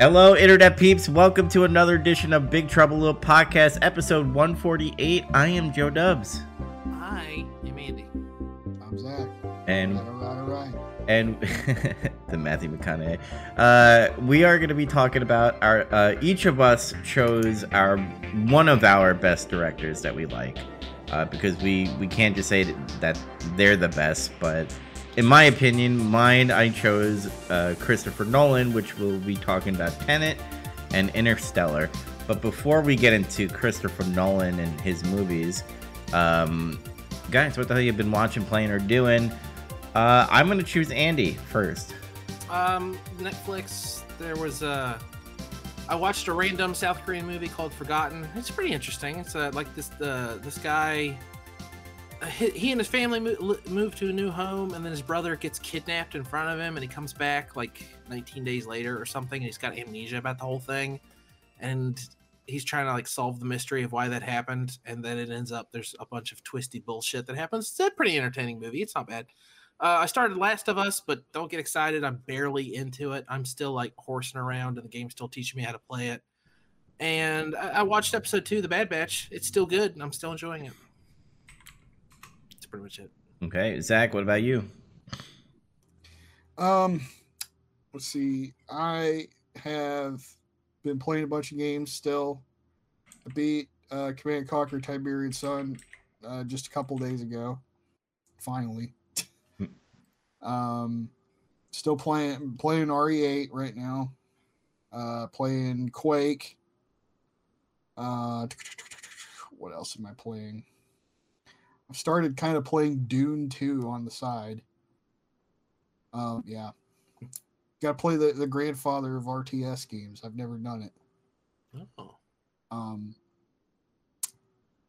Hello, Internet peeps. Welcome to another edition of Big Trouble Little Podcast, episode 148. I am Joe Dubs. Hi, I'm Andy. I'm Zach. And All right, all right. and the Matthew McConaughey. Uh, we are going to be talking about our. Uh, each of us chose our one of our best directors that we like, uh, because we we can't just say that they're the best, but in my opinion, mine I chose uh, Christopher Nolan, which we'll be talking about Tenet and Interstellar. But before we get into Christopher Nolan and his movies, um, guys, what the hell you been watching, playing, or doing? Uh, I'm gonna choose Andy first. Um, Netflix. There was a. I watched a random South Korean movie called Forgotten. It's pretty interesting. It's uh, like this uh, this guy. He, he and his family move to a new home, and then his brother gets kidnapped in front of him, and he comes back like 19 days later or something. And he's got amnesia about the whole thing, and he's trying to like solve the mystery of why that happened. And then it ends up there's a bunch of twisty bullshit that happens. It's a pretty entertaining movie. It's not bad. Uh, I started Last of Us, but don't get excited. I'm barely into it. I'm still like horsing around, and the game's still teaching me how to play it. And I, I watched episode two, The Bad Batch. It's still good, and I'm still enjoying it. That's pretty much it. Okay, Zach, what about you? Um, let's see. I have been playing a bunch of games still. I beat uh, Command and Conquer Tiberian Sun uh, just a couple days ago. Finally. um, still playing playing RE8 right now. Uh, playing Quake. Uh, what else am I playing? I've started kind of playing Dune 2 on the side. Um, yeah. Got to play the, the grandfather of RTS games. I've never done it. Oh, Um,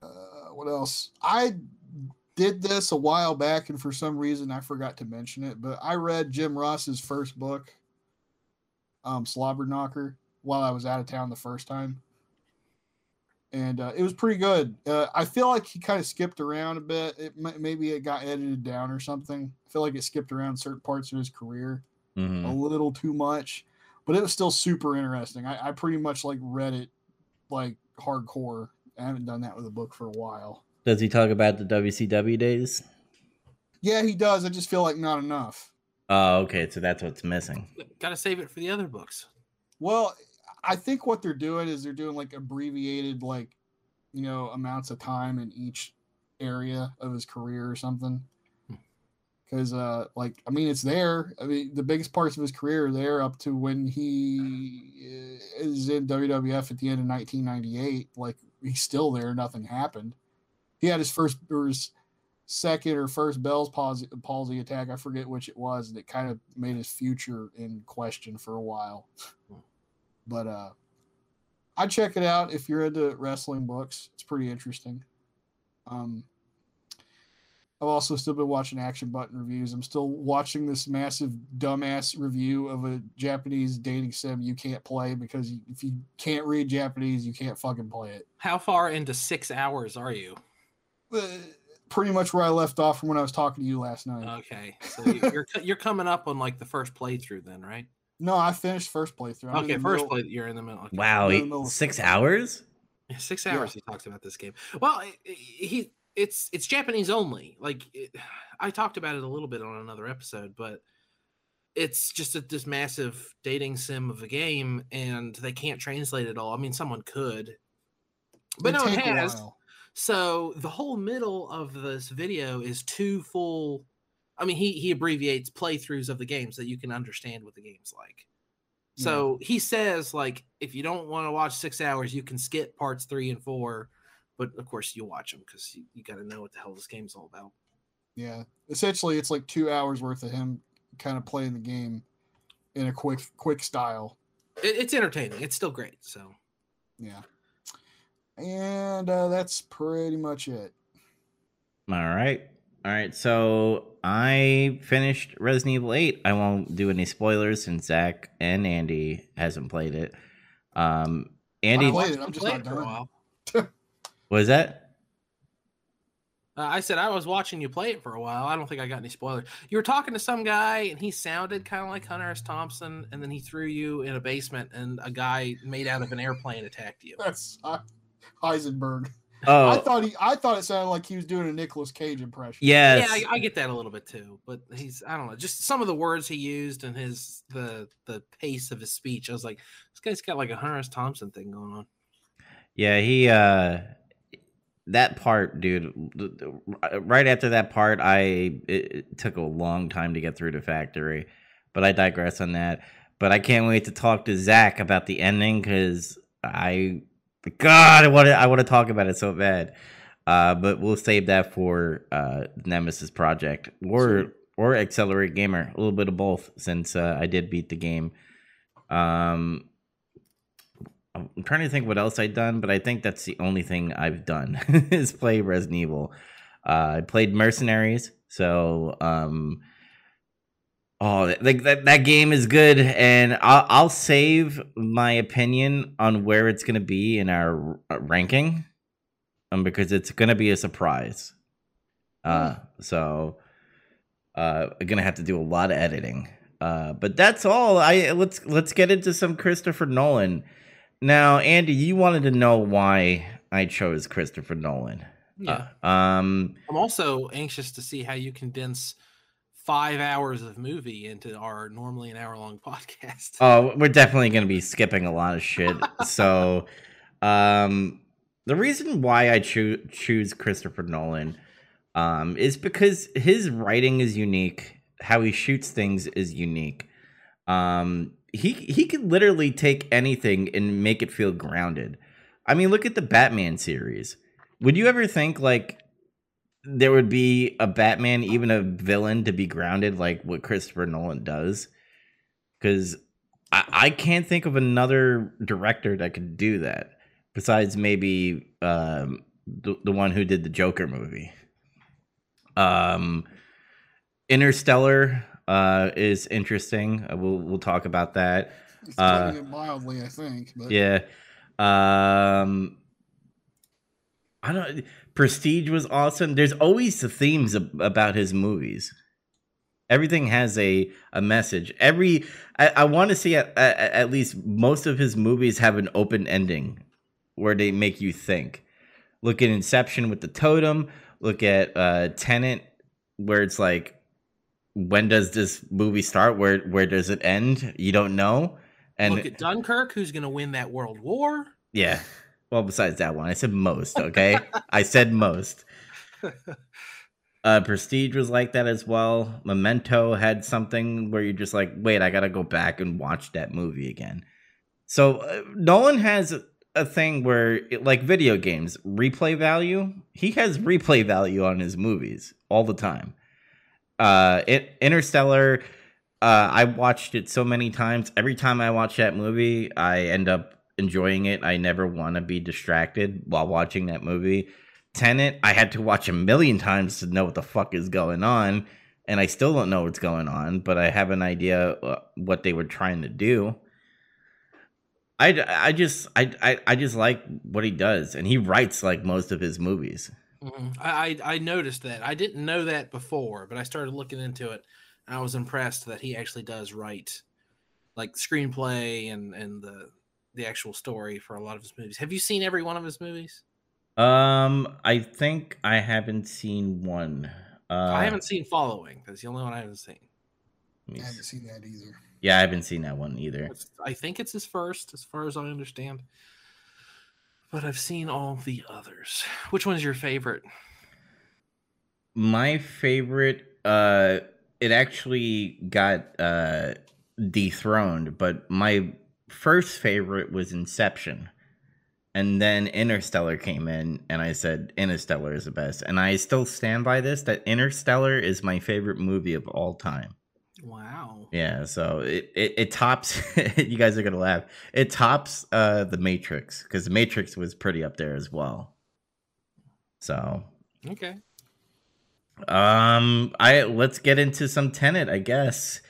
uh, what else? I did this a while back, and for some reason I forgot to mention it. But I read Jim Ross's first book, um, Slobberknocker, while I was out of town the first time, and uh, it was pretty good. Uh, I feel like he kind of skipped around a bit. It maybe it got edited down or something. I feel like it skipped around certain parts of his career Mhm. a little too much, but it was still super interesting. I, I pretty much like read it like hardcore. I haven't done that with a book for a while. Does he talk about the WCW days? Yeah, he does. I just feel like not enough. Oh, okay, so that's what's missing. gotta save it for the other books. Well, I think what they're doing is they're doing like abbreviated like you know amounts of time in each area of his career or something. Hmm. Because uh, like I mean, it's there. I mean, the biggest parts of his career are there up to when he is in WWF at the end of 1998. Like he's still there. Nothing happened. He had his first or his second or first Bell's palsy, palsy attack. I forget which it was, and it kind of made his future in question for a while. but uh, I'd check it out if you're into wrestling books. It's pretty interesting. Um, I've also still been watching Action Button reviews. I'm still watching this massive dumbass review of a Japanese dating sim you can't play because if you can't read Japanese, you can't fucking play it. How far into six hours are you? Uh, pretty much where I left off from when I was talking to you last night. Okay, so you're you're coming up on like the first playthrough then, right? No, I finished first playthrough. I'm Okay, first middle- play. You're in the middle. Okay. Wow, No, he- no, six no. hours? Yeah, six Yeah. hours he talks about this game. Well, i- i- he it's it's Japanese only. Like it, I talked about it a little bit on another episode, but it's just a, this massive dating sim of a game, and they can't translate it all. I mean, someone could, but It'd no, it has. So the whole middle of this video is two full. I mean, he he abbreviates playthroughs of the games that you can understand what the game's like. Yeah. So he says, like, if you don't want to watch six hours, you can skip parts three and four, but of course you'll watch them because you, you got to know what the hell this game's all about. Yeah, essentially, it's like two hours worth of him kind of playing the game in a quick, quick style. It, it's entertaining. It's still great. So Yeah, and uh, that's pretty much it. All right. All right. So I finished Resident Evil 8. I won't do any spoilers since Zach and Andy hasn't played it. Um, Andy, I played it. I'm him just play not for a done. while. what is that? Uh, I said I was watching you play it for a while. I don't think I got any spoilers. You were talking to some guy, and he sounded kind of like Hunter S. Thompson, and then he threw you in a basement, and a guy made out of an airplane attacked you. That's uh, Heisenberg. Oh, I thought he. I thought it sounded like he was doing a Nicolas Cage impression. yes. Yeah, I, I get that a little bit too, but he's I don't know, just some of the words he used and his the the pace of his speech. I was like, this guy's got like a Hunter S. Thompson thing going on. Yeah, he uh that part, dude. th- th- Right after that part, I it, it took a long time to get through the factory, but I digress on that. But I can't wait to talk to Zach about the ending because I, God, I want to I want to talk about it so bad. Uh, but we'll save that for uh Nemesis Project or or Accelerate Gamer, a little bit of both, since uh, I did beat the game. Um, I'm trying to think what else I've done, but I think that's the only thing I've done is play Resident Evil. Uh, I played Mercenaries, so um, oh, like that that game is good, and I'll, I'll save my opinion on where it's gonna be in our uh, ranking, um, because it's gonna be a surprise. Uh, so uh, I'm gonna have to do a lot of editing. Uh, but that's all. I let's let's get into some Christopher Nolan. Now, Andy, you wanted to know why I chose Christopher Nolan. Yeah. Uh, um, I'm also anxious to see how you condense five hours of movie into our normally an hour long podcast. oh, we're definitely going to be skipping a lot of shit. so, um, the reason why I choo- choose Christopher Nolan um, is because his writing is unique. How he shoots things is unique. Um, he he could literally take anything and make it feel grounded. I mean, look at the Batman series. Would you ever think like there would be a Batman, even a villain, to be grounded like what Christopher Nolan does? Because I, I can't think of another director that could do that besides maybe um, the the one who did the Joker movie. Um, Interstellar uh, is interesting. Uh, we'll we'll talk about that. Uh, mildly, I think. But Yeah. Um I don't Prestige was awesome. There's always the themes ab- about his movies. Everything has a a message. Every I, I want to see at, at, at least most of his movies have an open ending where they make you think. Look at Inception with the totem. Look at uh Tenet where it's like when does this movie start? Where where does it end? You don't know. And Look at Dunkirk, who's going to win that world war. yeah. Well, besides that one, I said most. Okay, I said most. Uh, Prestige was like that as well. Memento had something where you're just like, wait, I gotta go back and watch that movie again. So uh, Nolan has a, thing where, it, like video games, replay value. He has replay value on his movies all the time. Uh, it, Interstellar. Uh, I watched it so many times. Every time I watch that movie, I end up enjoying it. I never want to be distracted while watching that movie. Tenet, I had to watch a million times to know what the fuck is going on, and I still don't know what's going on, but I have an idea uh, what they were trying to do. I, I just I, I I just like what he does, and he writes like most of his movies. Mhm. I, I I noticed that. I didn't know that before, but I started looking into it. And I was impressed that he actually does write like screenplay and and the the actual story for a lot of his movies. Have you seen every one of his movies? Um, I think I haven't seen one. Uh, I haven't seen Following. That's the only one I haven't seen. let I haven't seen that either. Yeah, I haven't seen that one either. I think it's his first, as far as I understand. But I've seen all the others. Which one's your favorite? My favorite, uh, it actually got uh dethroned, but my first favorite was Inception. And then Interstellar came in, and I said Interstellar is the best. And I still stand by this that Interstellar is my favorite movie of all time. Wow. Yeah, so it, it, it tops you guys are gonna laugh. It tops uh the Matrix, because the Matrix was pretty up there as well. So Okay. um I let's get into some Tenet, I guess.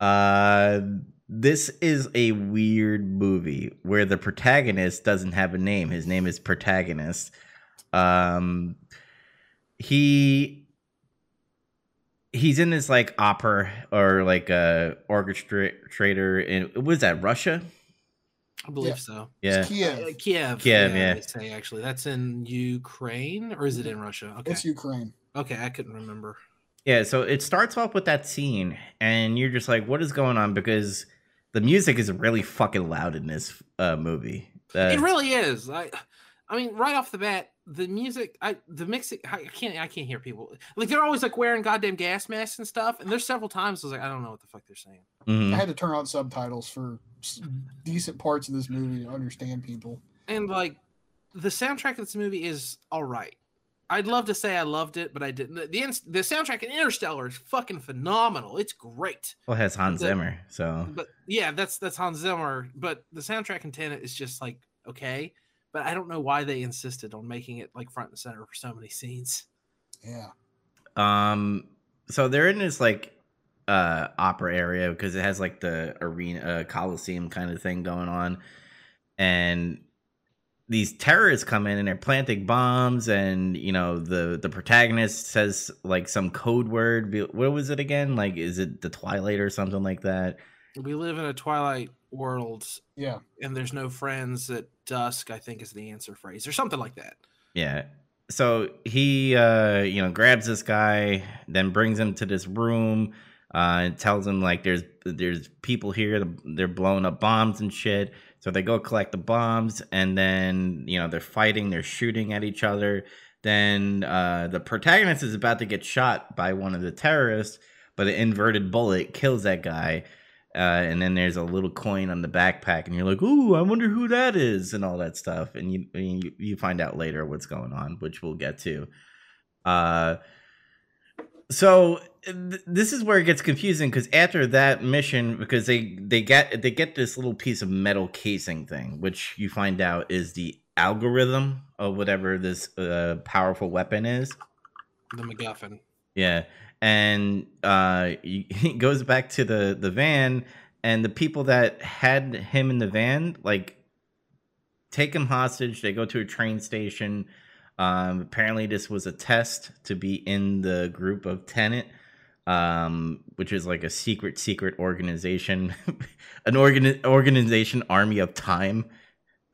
Uh this is a weird movie where the protagonist doesn't have a name. His name is protagonist. Um he he's in this like opera or like a orchestrator in was that Russia? I believe Yeah. so. Yeah. It's Kiev. Uh, Kiev. Kiev, yeah. They say actually that's in Ukraine or is it in Russia? Okay. It's Ukraine. Okay, I couldn't remember. Yeah, so it starts off with that scene, and you're just like, "What is going on?" Because the music is really fucking loud in this uh, movie. Uh, it really is. I, I mean, right off the bat, the music, I, the mixing, I can't, I can't hear people. Like they're always like wearing goddamn gas masks and stuff. And there's several times I was like, I don't know what the fuck they're saying. mhm. I had to turn on subtitles for decent parts of this movie to understand people. And like, the soundtrack of this movie is all right. I'd love to say I loved it, but I didn't. The the, the soundtrack in Interstellar is fucking phenomenal. It's great. Well, it has Hans the- Zimmer, so But yeah, that's that's Hans Zimmer. But the soundtrack in Tenet is just like okay. But I don't know why they insisted on making it like front and center for so many scenes. Yeah. um, so they're in this like uh opera area because it has like the arena, uh, coliseum kind of thing going on, and these terrorists come in and they're planting bombs and you know the the protagonist says like some code word what was it again like is it the twilight or something like that We live in a twilight world, Yeah. and there's no friends at dusk. I think is the answer phrase or something like that. yeah so he uh you know grabs this guy then brings him to this room uh and tells him like there's there's people here they're blowing up bombs and shit so they go collect the bombs and then you know they're fighting they're shooting at each other then uh the protagonist is about to get shot by one of the terrorists but an inverted bullet kills that guy uh, and then there's a little coin on the backpack, and you're like, "Ooh, I wonder who that is," and all that stuff. And you you, you find out later what's going on, which we'll get to. Uh, so th- this is where it gets confusing because after that mission, because they they get they get this little piece of metal casing thing, which you find out is the algorithm of whatever this uh, powerful weapon is. The MacGuffin. Yeah, and uh, he he goes back to the the van, and the people that had him in the van like take him hostage. They go to a train station. Um, apparently, this was a test to be in the group of Tenet, um, which is like a secret, secret organization, an organ organization army of time,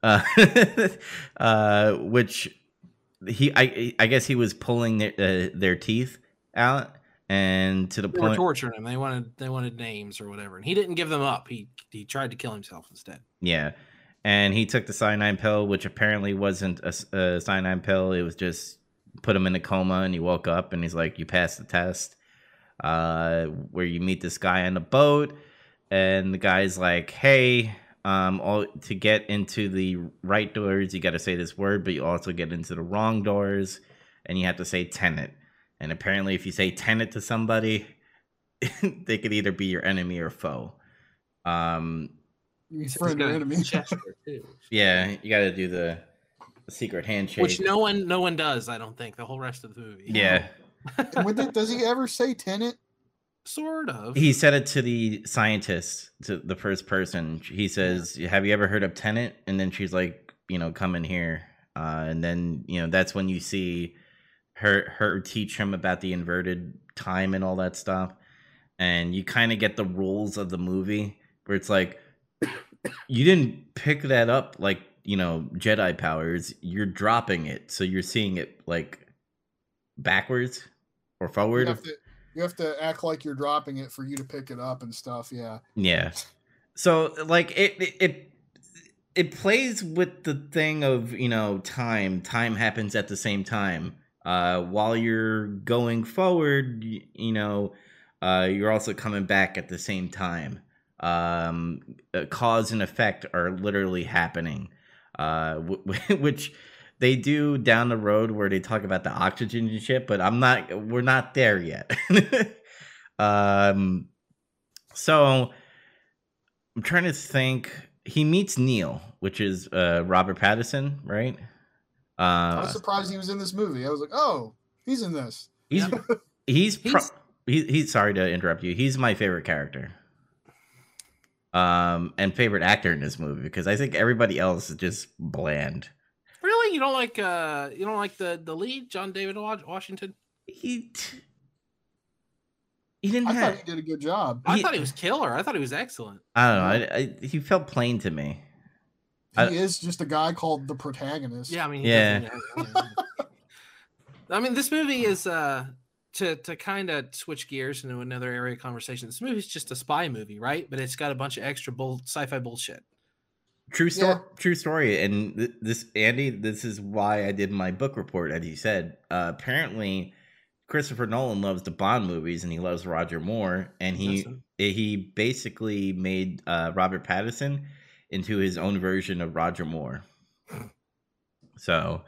uh, uh, which he I I guess he was pulling their uh, their teeth out and to the They were point torturing him. They wanted they wanted names or whatever, and he didn't give them up. He he tried to kill himself instead. yeah and he took the cyanide pill which apparently wasn't a cyanide pill. It was just put him in a coma and he woke up and he's like you passed the test uh where you meet this guy on the boat. And the guy's like hey um all to get into the right doors you got to say this word but you also get into the wrong doors and you have to say Tenet. And apparently if you say Tenet to somebody they could either be your enemy or foe. Um He's He's friend or enemy. yeah, you got to do the, the secret handshake. Which no one no one does. I don't think the whole rest of the movie. yeah, And with it, does he ever say Tenet? sort of. he said it to the scientist, to the first person. He says, "Have you ever heard of Tenet?" And then she's like, "You know, come in here." Uh, and then you know that's when you see her her teach him about the inverted time and all that stuff, and you kind of get the rules of the movie where it's like you didn't pick that up like you know Jedi powers. You're dropping it, so you're seeing it like backwards or You forward. have, to, you have to act like you're dropping it for you to pick it up and stuff. Yeah. Yeah. So like it it it, it plays with the thing of, you know, time. Time happens at the same time. Uh while you're going forward, you, you know, uh you're also coming back at the same time. Um uh, cause and effect are literally happening. Uh w- which they do down the road where they talk about the oxygen and shit, but I'm not we're not there yet. um so I'm trying to think. He meets Neil, which is uh, Robert Pattinson, right? I was Uh, surprised he was in this movie. I was like, oh, he's in this. he's he's pro- He's- he, he's sorry to interrupt you. He's my favorite character, um, and favorite actor in this movie because I think everybody else is just bland. really? Really? You don't like uh you don't like the the lead, John David Washington? He t- he didn't I have. thought he did a good job. I He- thought he was killer. I thought he was excellent. I don't know. I, I, he felt plain to me. He I- is just a guy called the protagonist. Yeah, I mean, he Yeah. doesn't- I mean, this movie is uh to to kind of switch gears into another area of conversation. This movie is just a spy movie, right? But it's got a bunch of extra bull sci-fi bullshit. True story. Yeah. True story. And th- this, Andy, this is why I did my book report, as you said. Uh, apparently, Christopher Nolan loves the Bond movies, and he loves Roger Moore, and he Listen. he basically made uh, Robert Pattinson into his own version of Roger Moore. So,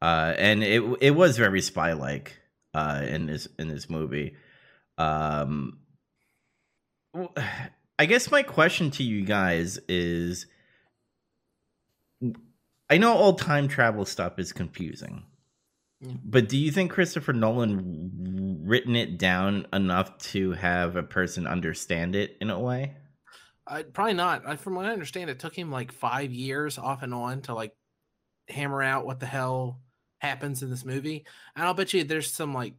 uh, and it it was very spy like uh, in this in this movie. Um, I guess my question to you guys is I know all time travel stuff is confusing. Yeah. But do you think Christopher Nolan written it down enough to have a person understand it in a way? I probably not. I, from what I understand, it took him like five years off and on to like hammer out what the hell happens in this movie. And I'll bet you there's some like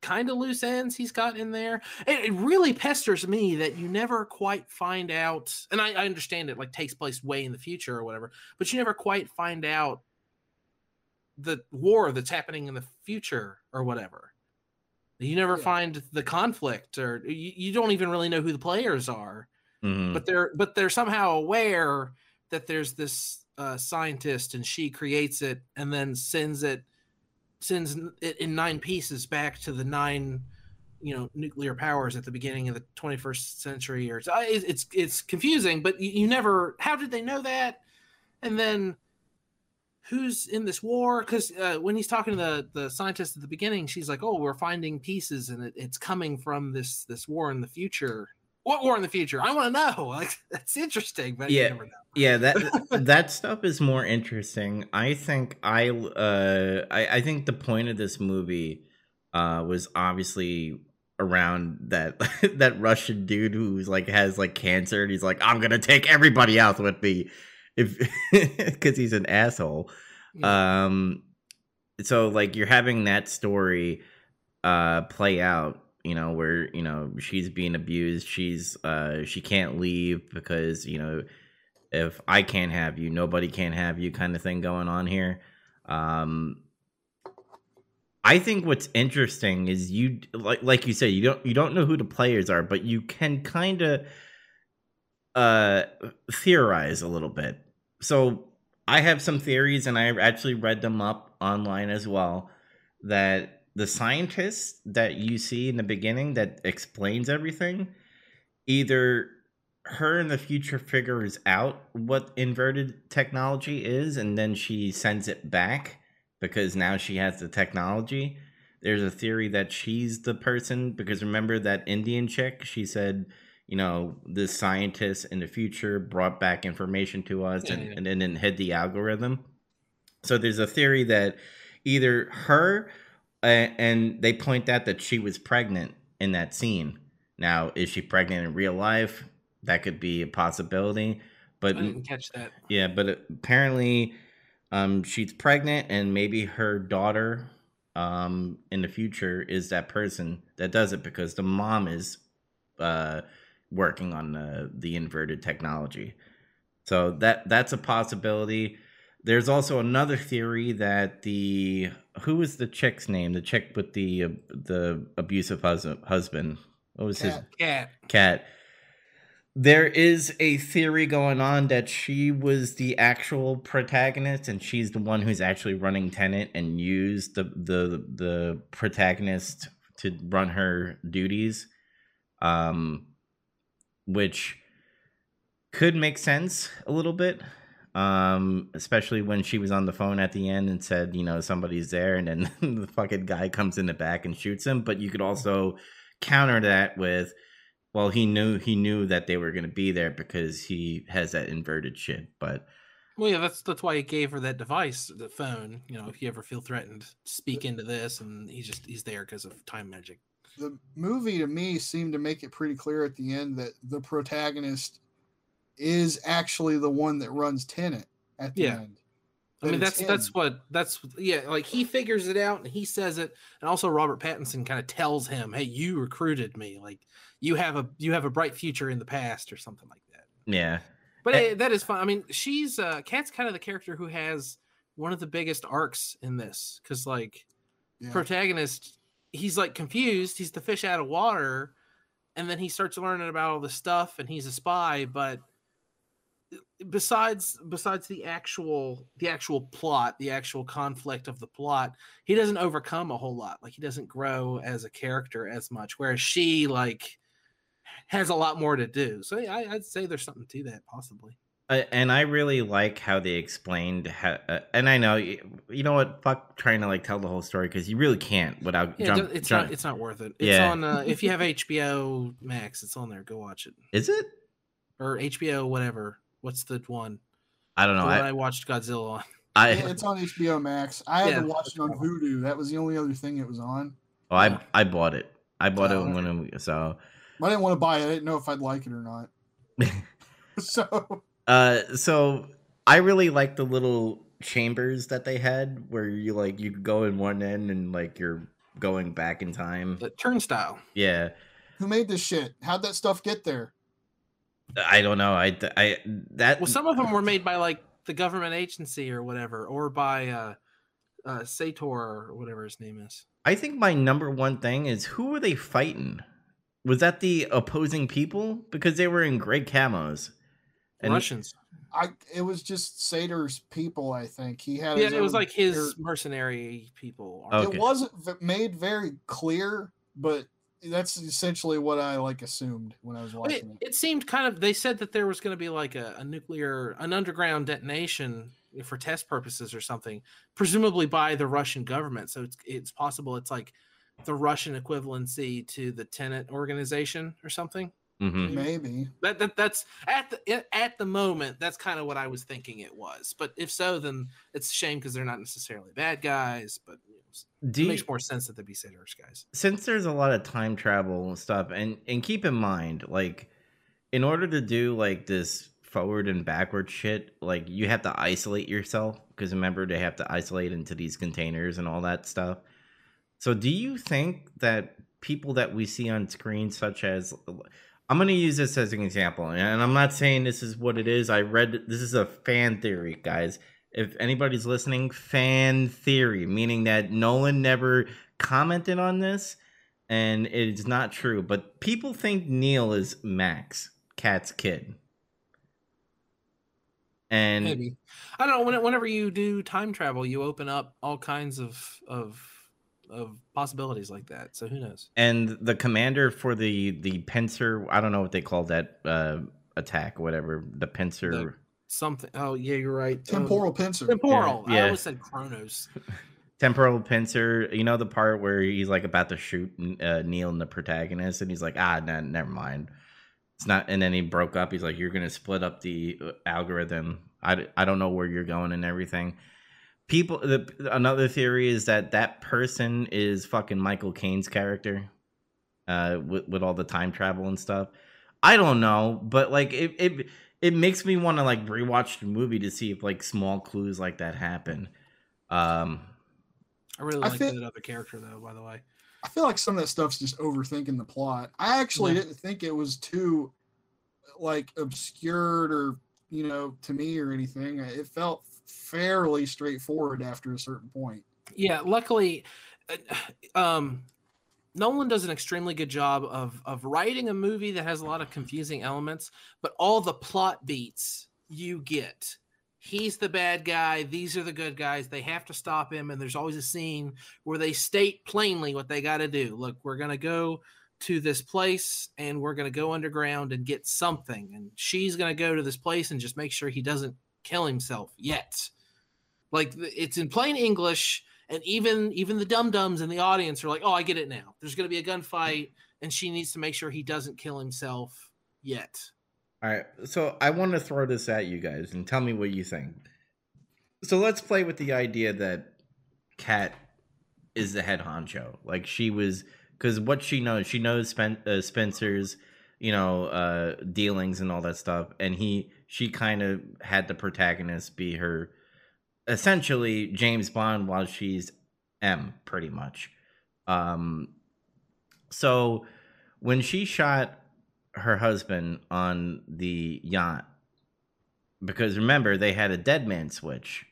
kind of loose ends he's got in there. It, it really pesters me that you never quite find out. And I, I understand it like takes place way in the future or whatever, but you never quite find out the war that's happening in the future or whatever. You never Yeah. find the conflict, or you, you don't even really know who the players are Mhm. but they're but they're somehow aware that there's this uh, scientist and she creates it and then sends it sends it in nine pieces back to the nine you know nuclear powers at the beginning of the 21st century or it's it's, it's confusing but you, you never how did they know that? And then who's in this war? Because uh, when he's talking to the the scientist at the beginning she's like oh we're finding pieces and it, it's coming from this this war in the future what war in the future i want to know like that's interesting but you Yeah. never know. yeah that that stuff is more interesting i think i uh I, I think the point of this movie uh was obviously around that that russian dude who's like has like cancer and he's like i'm gonna take everybody out with me if because he's an asshole Yeah. um so like you're having that story uh play out you know where you know she's being abused she's uh she can't leave because you know if i can't have you nobody can have you kind of thing going on here um i think what's interesting is you like like you said you don't you don't know who the players are but you can kind of uh theorize a little bit so I have some theories, and I actually read them up online as well. That the scientist that you see in the beginning that explains everything, either her in the future figures out what inverted technology is, and then she sends it back because now she has the technology. There's a theory that she's the person because remember that Indian chick? She said you know, this scientist in the future brought back information to us Yeah, and, and then it hid the algorithm. So there's a theory that either her and they point out that she was pregnant in that scene. Now, is she pregnant in real life? That could be a possibility. But i didn't catch that yeah, but apparently, um, she's pregnant, and maybe her daughter, um, in the future is that person that does it because the mom is, uh, working on the the inverted technology. So that that's a possibility. There's also another theory that the who was the chick's name? The chick with the uh, the abusive husband. Husband. What was his Kat. Kat Kat. There is a theory going on that she was the actual protagonist, and she's the one who's actually running Tenet and used the the the protagonist to run her duties, um, which could make sense a little bit. Um, especially when she was on the phone at the end and said, you know, somebody's there, and then the fucking guy comes in the back and shoots him. But you could also counter that with well he knew he knew that they were going to be there because he has that inverted shit but well yeah that's that's why he gave her that device the phone you know if you ever feel threatened speak into this and he's just he's there because of time magic The movie to me seemed to make it pretty clear at the end that the protagonist is actually the one that runs Tenet at the Yeah. end. I mean, that's it's that's what that's yeah. Like he figures it out and he says it, and also Robert Pattinson kind of tells him, "Hey, you recruited me. Like you have a you have a bright future in the past or something like that." Yeah. But Eh. eh, that is fun. I mean, she's uh Kat's kind of the character who has one of the biggest arcs in this because like Yeah. protagonist, he's like confused. He's the fish out of water, and then he starts learning about all the stuff, and he's a spy. But besides besides the actual the actual plot, the actual conflict of the plot, he doesn't overcome a whole lot. Like he doesn't grow as a character as much. Whereas she like has a lot more to do. So yeah, I, I'd say there's something to that possibly. Uh, and I really like how they explained how, uh, and I know y- you know what, fuck trying to like tell the whole story because you really can't without Yeah, jump. it's jump- not it's not worth it. It's Yeah. on uh, if you have HBO Max, it's on there. Go watch it Is it? or HBO whatever. What's the one? I don't The know. one I, I, watched Godzilla on. I, Yeah, it's on HBO Max. I had Yeah. to watch it on Vudu. That was the only other thing it was on. oh, I, I bought it. I bought Oh, it when it, so. I didn't want to buy it. I didn't know if I'd like it or not. so Uh, so I really like the little chambers that they had where you like you go in one end and like you're going back in time. The Turnstile. Yeah, who made this shit? How'd that stuff get there? I don't know. I I that Well, some of them were made by like the government agency or whatever, or by uh, uh, Sator or whatever his name is. I think my number one thing is who were they fighting? Was that the opposing people? Because they were in great camos. And Russians. I it was just Sator's people. I think he had. Yeah, it was like his er, mercenary people. Okay. It wasn't made very clear, but that's essentially what I like assumed when I was It, watching it. it seemed kind of. They said that there was going to be like a, a nuclear, an underground detonation for test purposes or something, presumably by the Russian government. So it's it's possible it's like the Russian equivalency to the Tenet organization or something. Mhm. Maybe. That, that that's at the at the moment. That's kind of what I was thinking it was. But if so, then it's a shame because they're not necessarily bad guys. But you know, Do it makes more sense that they'd be Sator's guys. since there's a lot of time travel stuff and and keep in mind like in order to do like this forward and backward shit like you have to isolate yourself because remember they have to isolate into these containers and all that stuff. So do you think that people that we see on screen such as i'm going to use this as an example and i'm not saying this is what it is. I read this is a fan theory guys if anybody's listening fan theory meaning that nolan never commented on this and it's not true but people think neil is max Kat's kid and Maybe I don't know. Whenever you do time travel, you open up all kinds of of of possibilities like that. So who knows? and the commander for the the pincer i don't know what they call that uh attack whatever the pincer The- Something. Oh yeah, you're right. Um, Temporal pincer. temporal. Yeah, I always said Chronos. temporal pincer you know the part where he's like about to shoot uh, neil and the protagonist and he's like ah nah, never mind it's not and then he broke up he's like you're gonna split up the algorithm. I I don't know where you're going and everything people the, another theory is that that person is fucking michael caine's character uh with, with all the time travel and stuff i don't know but like it it, it makes me want to like rewatch the movie to see if like small clues like that happen um I really like that other character though. By the way, I feel like some of that stuff's just overthinking the plot. I actually Yeah. didn't think it was too like obscured or you know to me or anything. It felt fairly straightforward after a certain point. yeah. Luckily, uh, um, Nolan does an extremely good job of of writing a movie that has a lot of confusing elements, but all the plot beats you get. He's the bad guy. These are the good guys. They have to stop him, and there's always a scene where they state plainly what they got to do. Look, we're gonna go to this place, and we're gonna go underground and get something. And she's gonna go to this place and just make sure he doesn't kill himself yet. Like it's in plain English, and even even the dum dums in the audience are like, "Oh, I get it now. There's gonna be a gunfight, and she needs to make sure he doesn't kill himself yet." All right, so I want to throw this at you guys and tell me what you think. So let's play with the idea that Kat is the head honcho. Like she was, because what she knows, she knows Spen- uh, Spencer's, you know, uh, dealings and all that stuff, and he, she kind of had the protagonist be her essentially James Bond while she's M, pretty much. Um, so when she shot her husband on the yacht, because remember they had a dead man switch.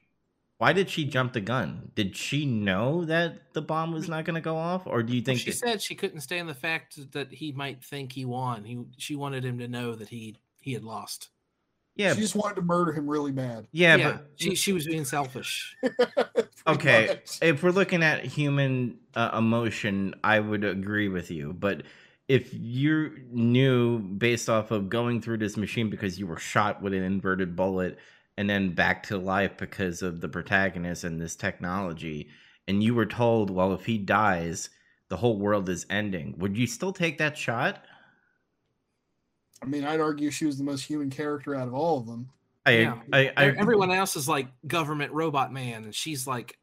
Why did she jump the gun? Did she know that the bomb was not going to go off, or do you think she that- said she couldn't stand the fact that he might think he won. He she wanted him to know that he he had lost. Yeah, she just wanted to murder him really bad. yeah, yeah, but she she was being selfish. Okay much. if we're looking at human uh, emotion i would agree with you but if you knew based off of going through this machine because you were shot with an inverted bullet and then back to life because of the protagonist and this technology and you were told well if he dies the whole world is ending would you still take that shot I mean, I'd argue she was the most human character out of all of them. I, Yeah. I, I, Everyone else is like government robot man, and she's like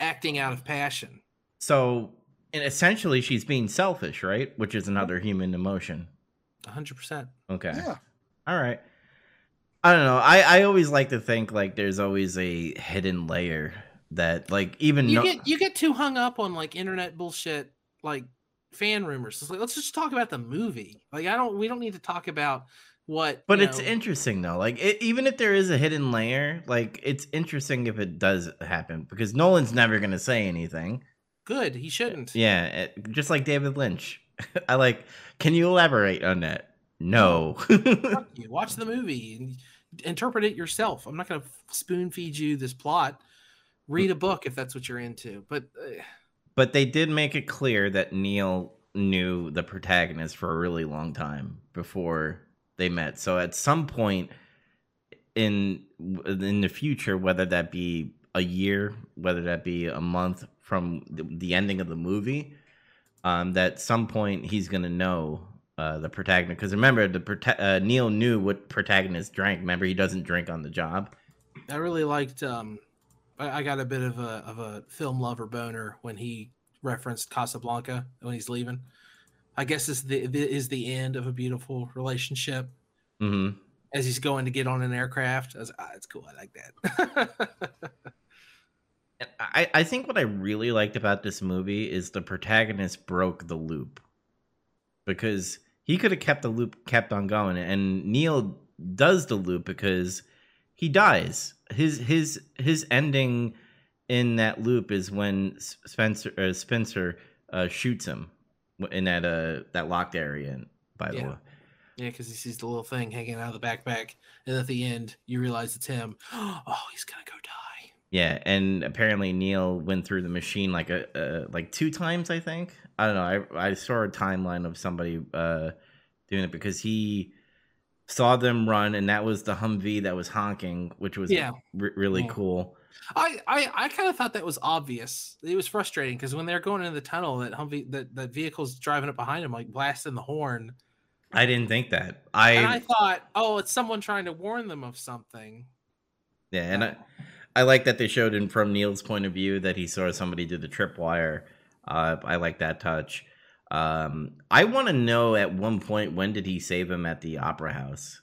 acting out of passion. so and essentially she's being selfish right which is another human emotion hundred percent. okay Yeah. All right. I don't know. I I always like to think like there's always a hidden layer that like even You no- get you get too hung up on like internet bullshit, like fan rumors. It's like let's just talk about the movie. Like I don't we don't need to talk about what. but it's know, interesting though. Like it, even if there is a hidden layer, like it's interesting if it does happen because Nolan's never going to say anything. good. He shouldn't. Yeah, it- just like David Lynch. I like can you elaborate on that? No. You. Watch the movie and interpret it yourself. I'm not going to spoon feed you this plot. Read a book if that's what you're into. But uh, but they did make it clear that Neil knew the protagonist for a really long time before they met. So at some point in in the future, whether that be a year, whether that be a month from the, ending of the movie, um, that some point he's gonna know uh, the protagonist. Because remember, the prota- uh, Neil knew what protagonist drank. Remember, he doesn't drink on the job. I really liked. Um, I, I got a bit of a of a film lover boner when he referenced Casablanca when he's leaving. I guess is the is the end of a beautiful relationship hmm as he's going to get on an aircraft. I was, ah, it's cool. I like that. And I, I think what I really liked about this movie is the protagonist broke the loop because he could have kept the loop kept on going and Neil does the loop because he dies his his his ending in that loop is when Spencer uh, Spencer uh, shoots him in that uh that locked area by the Yeah. way yeah, because he sees the little thing hanging out of the backpack, and at the end you realize it's him. Oh, he's gonna go die. Yeah, and apparently Neil went through the machine like a uh, like two times. I think I don't know. I I saw a timeline of somebody uh, doing it because he saw them run, and that was the Humvee that was honking, which was Yeah. re- really Yeah. cool. I I, I kind of thought that was obvious. It was frustrating because when they're going into the tunnel, that Humvee that that vehicle's driving up behind them, like blasting the horn. I didn't think that. and I, I thought, oh, it's someone trying to warn them of something. yeah, and I I like that they showed in from Neil's point of view that he saw somebody do the tripwire. Uh, I like that touch. Um, I want to know at one point when did he save him at the opera house?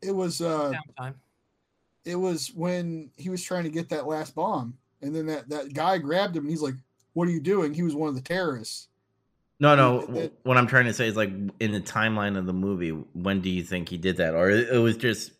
It was uh Downtime. it was when he was trying to get that last bomb, and then that that guy grabbed him. and He's like, "What are you doing?" He was one of the terrorists. No, no. It- it- what I'm trying to say is like in the timeline of the movie, when do you think he did that, or it it was just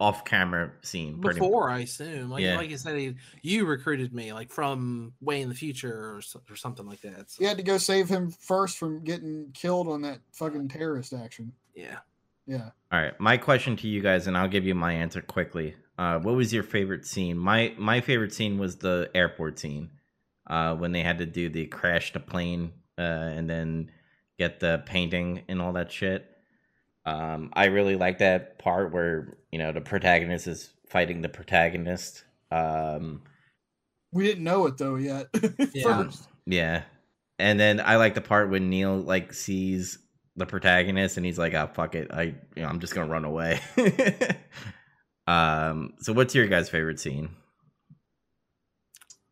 off camera scene? pretty much? Before, I assume, like Yeah. like you said, he, you recruited me, like from way in the future or, or something like that. So, You had to go save him first from getting killed on that fucking terrorist action. yeah. Yeah. All right, my question to you guys, and I'll give you my answer quickly. Uh, what was your favorite scene? My my favorite scene was the airport scene, uh, when they had to do the crash the plane, uh, and then get the painting and all that shit. Um, I really like that part where you know the protagonist is fighting the protagonist. Um, We didn't know it though yet. Yeah. First. Yeah. And then I like the part when Neil like sees the protagonist and he's like, "Oh fuck it, I you know I'm just gonna run away." um. So what's your guys' favorite scene?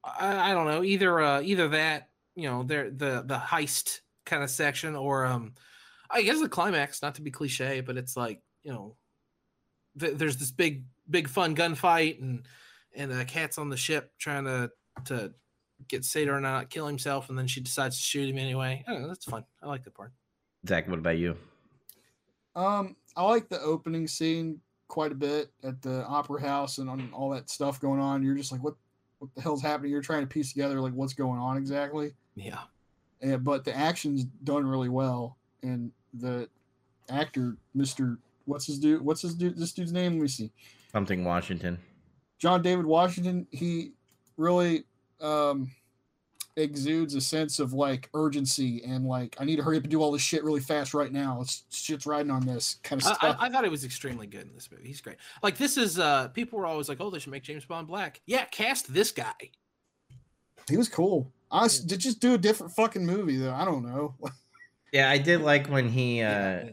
I, I don't know either uh either that you know there the the heist kind of section or um I guess the climax not to be cliche but it's like you know th- there's this big big fun gunfight and and uh, Kat's on the ship trying to to get Sator to not kill himself, and then she decides to shoot him anyway. I don't know, that's fun. I like that part. Zach, what about you? Um, I like the opening scene quite a bit at the opera house and on all that stuff going on. You're just like, what, what the hell's happening? You're trying to piece together like what's going on exactly. Yeah. And, but the action's done really well, and the actor, Mister, what's his dude? What's his dude? This dude's name? Let me see. Something Washington. John David Washington. He really um, exudes a sense of like urgency and like I need to hurry up and do all this shit really fast right now. It's shit's riding on this kind of I, stuff. I, I thought it was extremely good in this movie. He's great. Like this is uh people were always like, oh, they should make James Bond black. Yeah, cast this guy. he was cool. I did just do a different fucking movie though. I don't know. Yeah, I did like when he uh Yeah.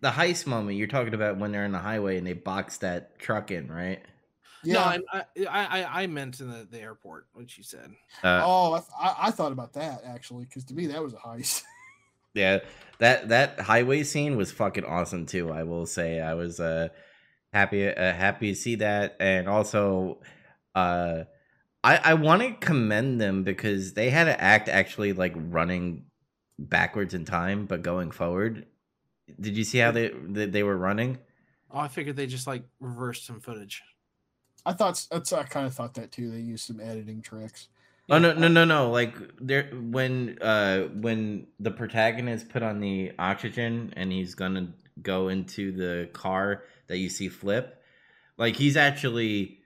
the heist moment you're talking about when they're in the highway and they box that truck in, right? No, yeah. I, I I I meant in the, the airport, what you said. Uh, oh, I, th- I, I thought about that actually because to me that was a heist. Yeah, that that highway scene was fucking awesome too. I will say I was uh happy uh, happy to see that, and also uh I I want to commend them because they had to act actually like running backwards in time, but going forward. Did you see how they they, they were running? Oh, I figured they just like reversed some footage. I thought s- that's I kind of thought that too. They used some editing tricks. Oh no no no no! Like there when uh when the protagonist put on the oxygen and he's gonna go into the car that you see flip, like he's actually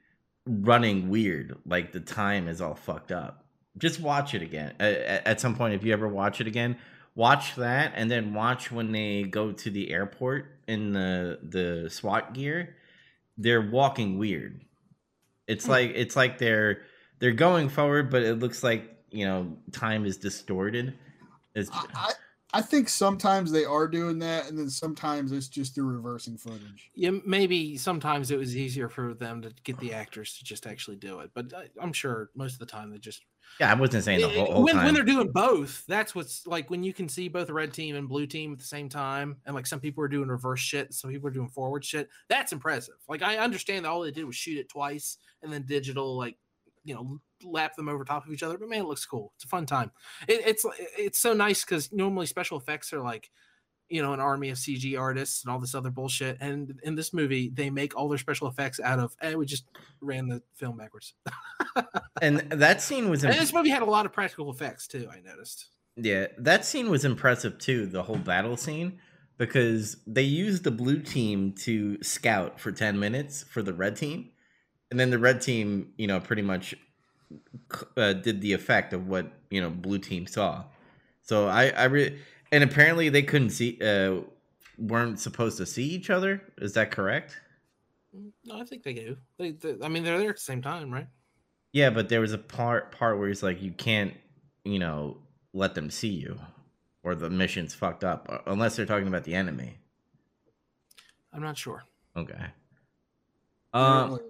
running weird. Like the time is all fucked up. Just watch it again at, at some point. If you ever watch it again, watch that and then watch when they go to the airport in the the SWAT gear. They're walking weird. It's hmm. like it's like they're they're going forward, but it looks like you know time is distorted. It's I, I I think sometimes they are doing that, and then sometimes it's just they're reversing footage. Yeah, maybe sometimes it was easier for them to get the actors to just actually do it, but I, I'm sure most of the time they just yeah, I wasn't saying the whole, whole when, time. when they're doing both, that's what's like when you can see both red team and blue team at the same time, and like some people are doing reverse shit, some people are doing forward shit. That's impressive. Like I understand that all they did was shoot it twice and then digital, like you know, lap them over top of each other. But man, it looks cool. It's a fun time. It, it's it's so nice because normally special effects are like you know, an army of CG artists and all this other bullshit. And in this movie, they make all their special effects out of, and we just ran the film backwards. and that scene was and this movie had a lot of practical effects too. I noticed. yeah, that scene was impressive too. The whole battle scene because they used the blue team to scout for ten minutes for the red team, and then the red team, you know, pretty much uh, did the effect of what you know blue team saw. So I, I really, and apparently they couldn't see, uh, weren't supposed to see each other. Is that correct? No, I think they do. They, they, I mean, they're there at the same time, right? Yeah, but there was a part part where he's like, you can't, you know, let them see you, or the mission's fucked up, uh, unless they're talking about the enemy. I'm not sure. Okay. Um,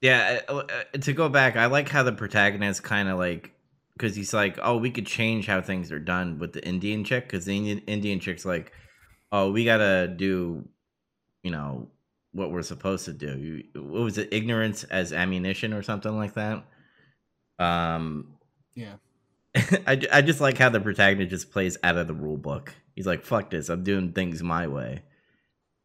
yeah. uh, uh, To go back, I like how the protagonist kind of like, because he's like, oh, we could change how things are done with the Indian chick, because the Indian Indian chick's like, oh, we gotta do, you know, what we're supposed to do. You, what was it? Ignorance as ammunition or something like that. Um. Yeah. I, I just like how the protagonist just plays out of the rule book. He's like, fuck this, I'm doing things my way.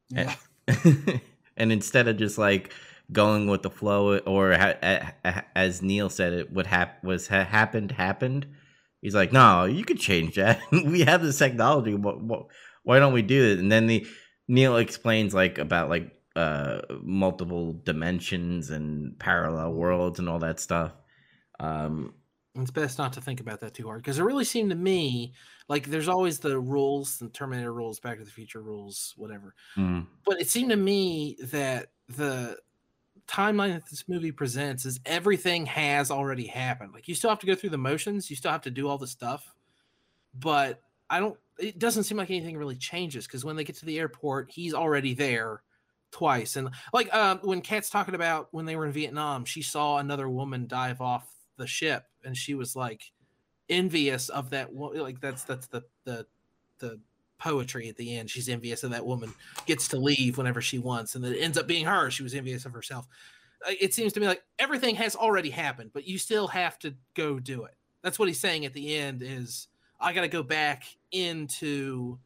Yeah. and instead of just like going with the flow, or ha- as Neil said, it would hap- was ha- happened happened. He's like, no, you could change that. we have this technology. What, what, why don't we do it? And then the Neil explains like about like uh multiple dimensions and parallel worlds and all that stuff. Um, It's best not to think about that too hard because it really seemed to me like there's always the rules, the Terminator rules, Back to the Future rules, whatever. mm, But it seemed to me that the timeline that this movie presents is everything has already happened. Like you still have to go through the motions, you still have to do all the stuff, but I don't. It doesn't seem like anything really changes because when they get to the airport, he's already there twice. And like uh, when Kat's talking about when they were in Vietnam, she saw another woman dive off the ship, and she was like envious of that. Like that's that's the the the poetry at the end. She's envious of that woman gets to leave whenever she wants, and then it ends up being her. She was envious of herself. It seems to me like everything has already happened, but you still have to go do it. That's what he's saying at the end. Is I got to go back into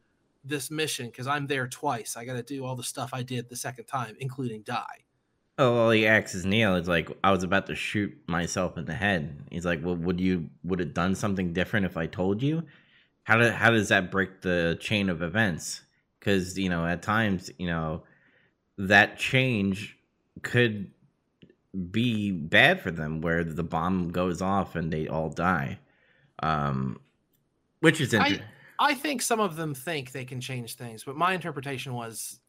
this mission because I'm there twice. I got to do all the stuff I did the second time, including die. Oh, well, he asks Neil. It's like I was about to shoot myself in the head. He's like, "Well, would you would have done something different if I told you?" How do, how does that break the chain of events? Because you know, at times, you know, that change could be bad for them, where the bomb goes off and they all die. Um, which is I- interesting. I think some of them think they can change things, but my interpretation was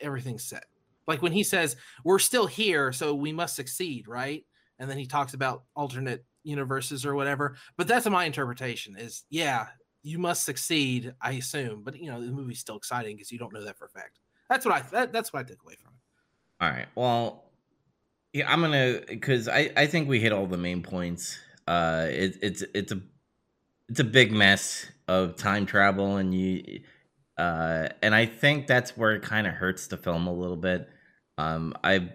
everything's set. Like when he says, We're still here, so we must succeed, right? And then he talks about alternate universes or whatever. But that's my interpretation is yeah, you must succeed, I assume. But you know, the movie's still exciting because you don't know that for a fact. That's what I that, that's what I took away from it. All right. Well, yeah, I'm gonna because I I think we hit all the main points. Uh, it, it's it's a it's a big mess of time travel, and you, uh, and I think that's where it kind of hurts the film a little bit. Um, I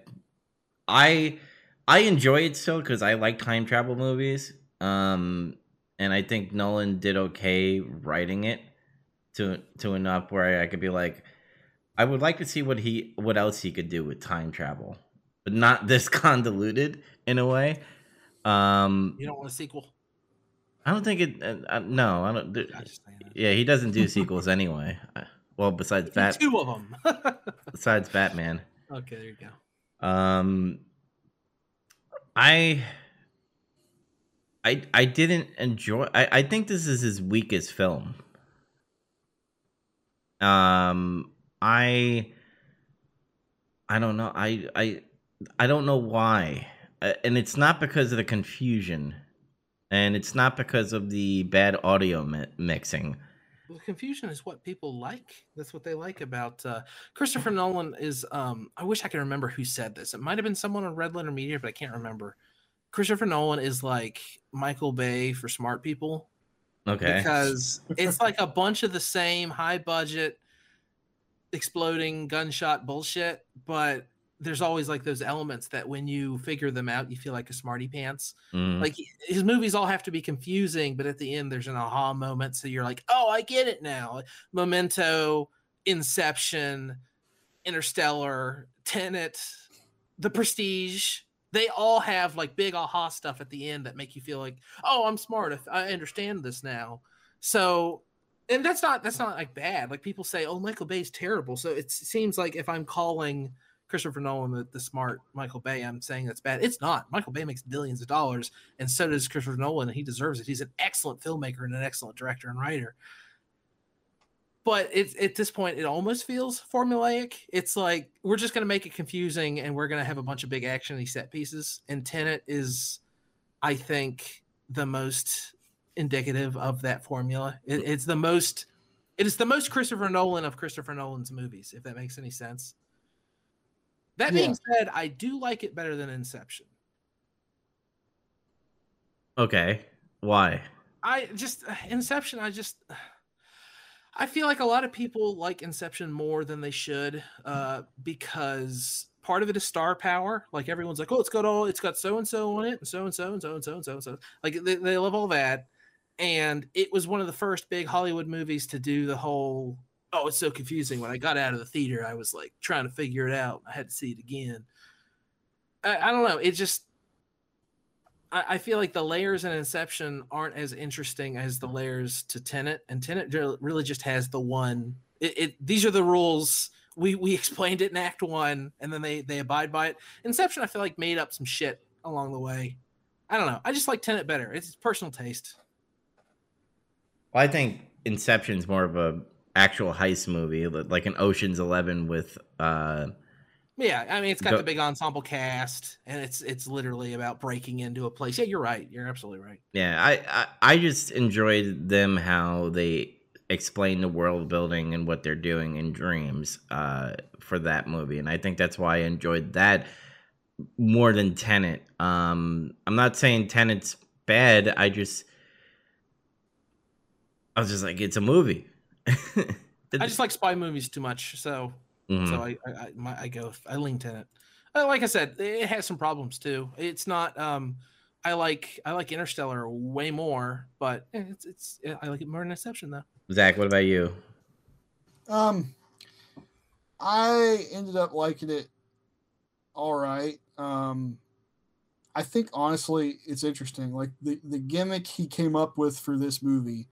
I I enjoy it still because I like time travel movies. Um, and I think Nolan did okay writing it to to enough where I could be like, I would like to see what he what else he could do with time travel, but not this convoluted in a way. Um, You don't want a sequel? I don't think it. Uh, uh, no, I don't. th- I just saying that. yeah, he doesn't do sequels anyway. Well, besides Bat, Two of them. besides Batman. okay, there you go. Um, I, I, I didn't enjoy. I, I think this is his weakest film. Um, I, I don't know. I, I, I don't know why, Uh, and it's not because of the confusion, and it's not because of the bad audio mi- mixing. Well, confusion is what people like. That's what they like about uh, Christopher Nolan. Is um, I wish I could remember who said this. It might have been someone on Red Letter Media, but I can't remember. Christopher Nolan is like Michael Bay for smart people. Okay. because it's like a bunch of the same high budget, exploding gunshot bullshit, but there's always like those elements that when you figure them out, you feel like a smarty pants. Mm. like his movies all have to be confusing but at the end there's an aha moment. So you're like oh i get it now. Memento inception interstellar tenet the prestige they all have like big aha stuff at the end that make you feel like oh i'm smart i understand this now so and that's not that's not like bad like people say oh michael bay's terrible so it seems like if i'm calling Christopher Nolan, the, the smart Michael Bay, I'm saying that's bad. It's not. Michael Bay makes billions of dollars, and so does Christopher Nolan, and he deserves it. He's an excellent filmmaker and an excellent director and writer. But it's at this point, it almost feels formulaic. It's like we're just going to make it confusing, and we're going to have a bunch of big actiony set pieces. And Tenet is, I think, the most indicative of that formula. It, it's the most. It is the most Christopher Nolan of Christopher Nolan's movies, if that makes any sense. That being said, I do like it better than Inception. Okay. Why? I just uh, Inception. I just I feel like a lot of people like Inception more than they should, uh, because part of it is star power. Like everyone's like, oh, it's got all, it's got so and so on it, and so and so and so and so and so and so. Like they, they love all that, and it was one of the first big Hollywood movies to do the whole. Oh, it's so confusing. When I got out of the theater, I was like trying to figure it out. I had to see it again. I, I don't know. It just I, feel like the layers in Inception aren't as interesting as the layers to Tenet, and Tenet really just has the one. It, it these are the rules. We we explained it in Act One, and then they they abide by it. Inception, I feel like made up some shit along the way. I don't know. I just like Tenet better. It's personal taste. Well, I think Inception's more of a actual heist movie, like an Ocean's Eleven with uh Yeah, I mean it's got Go- the big ensemble cast, and it's it's literally about breaking into a place. Yeah, you're right. You're absolutely right. yeah, I, I I just enjoyed them how they explain the world building and what they're doing in dreams uh for that movie. And I think that's why I enjoyed that more than Tenet. Um I'm not saying Tenet's bad, I just I was just like it's a movie. I just like spy movies too much, so Mhm. so I I, I, my, I go I lean to it. Uh, like I said, it has some problems too. It's not. um I like I like Interstellar way more, but eh, it's it's I like it more than Inception though. Zach, what about you? Um, I ended up liking it all right. Um, I think honestly, it's interesting. Like the the gimmick he came up with for this movie,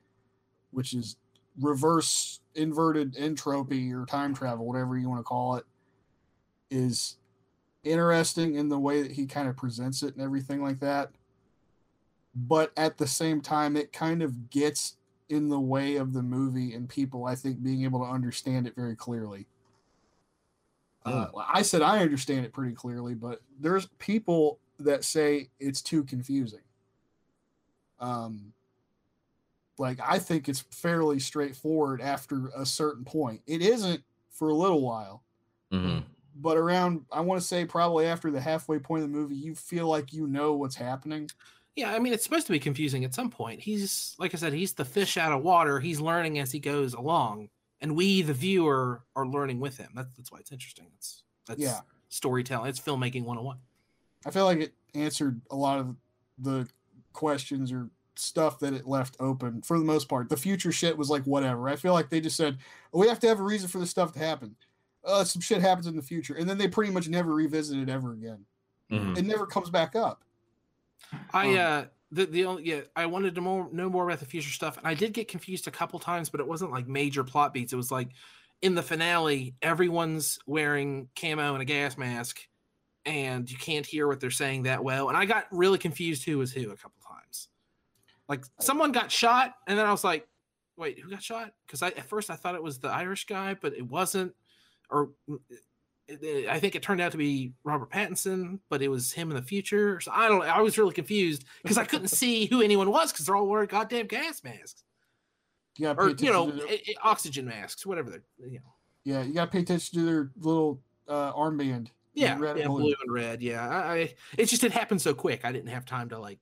which is reverse inverted entropy or time travel, whatever you want to call it, is interesting in the way that he kind of presents it and everything like that. But at the same time, it kind of gets in the way of the movie and people, I think, being able to understand it very clearly. Uh, I said I understand it pretty clearly, but there's people that say it's too confusing. Um, like I think it's fairly straightforward after a certain point. It isn't for a little while, hmm but around I want to say probably after the halfway point of the movie, you feel like you know what's happening. Yeah, I mean it's supposed to be confusing at some point. He's like I said, he's the fish out of water. He's learning as he goes along, and we, the viewer, are learning with him. That's that's why it's interesting. It's that's Yeah. storytelling. It's filmmaking 101. I feel like it answered a lot of the questions or stuff that it left open for the most part. The future shit was like whatever. I feel like they just said "Oh, we have to have a reason for this stuff to happen. Uh, some shit happens in the future, and then they pretty much never revisit it ever again. hmm It never comes back up. I Um, uh the the only yeah I wanted to more know more about the future stuff, and I did get confused a couple times, but it wasn't like major plot beats. It was like in the finale, everyone's wearing camo and a gas mask, and you can't hear what they're saying that well. And I got really confused who was who a couple times. Like someone got shot, and then I was like, "Wait, who got shot?" Because I at first I thought it was the Irish guy, but it wasn't. Or it- it- I think it turned out to be Robert Pattinson, but it was him in the future. So I don't. I was really confused because I couldn't see who anyone was because they're all wearing goddamn gas masks You or you know oxygen masks, whatever they're you know. yeah, you got to pay attention to their little uh, armband. Yeah, red and yeah, blue. blue and red. Yeah, I, I it just it happened so quick. I didn't have time to like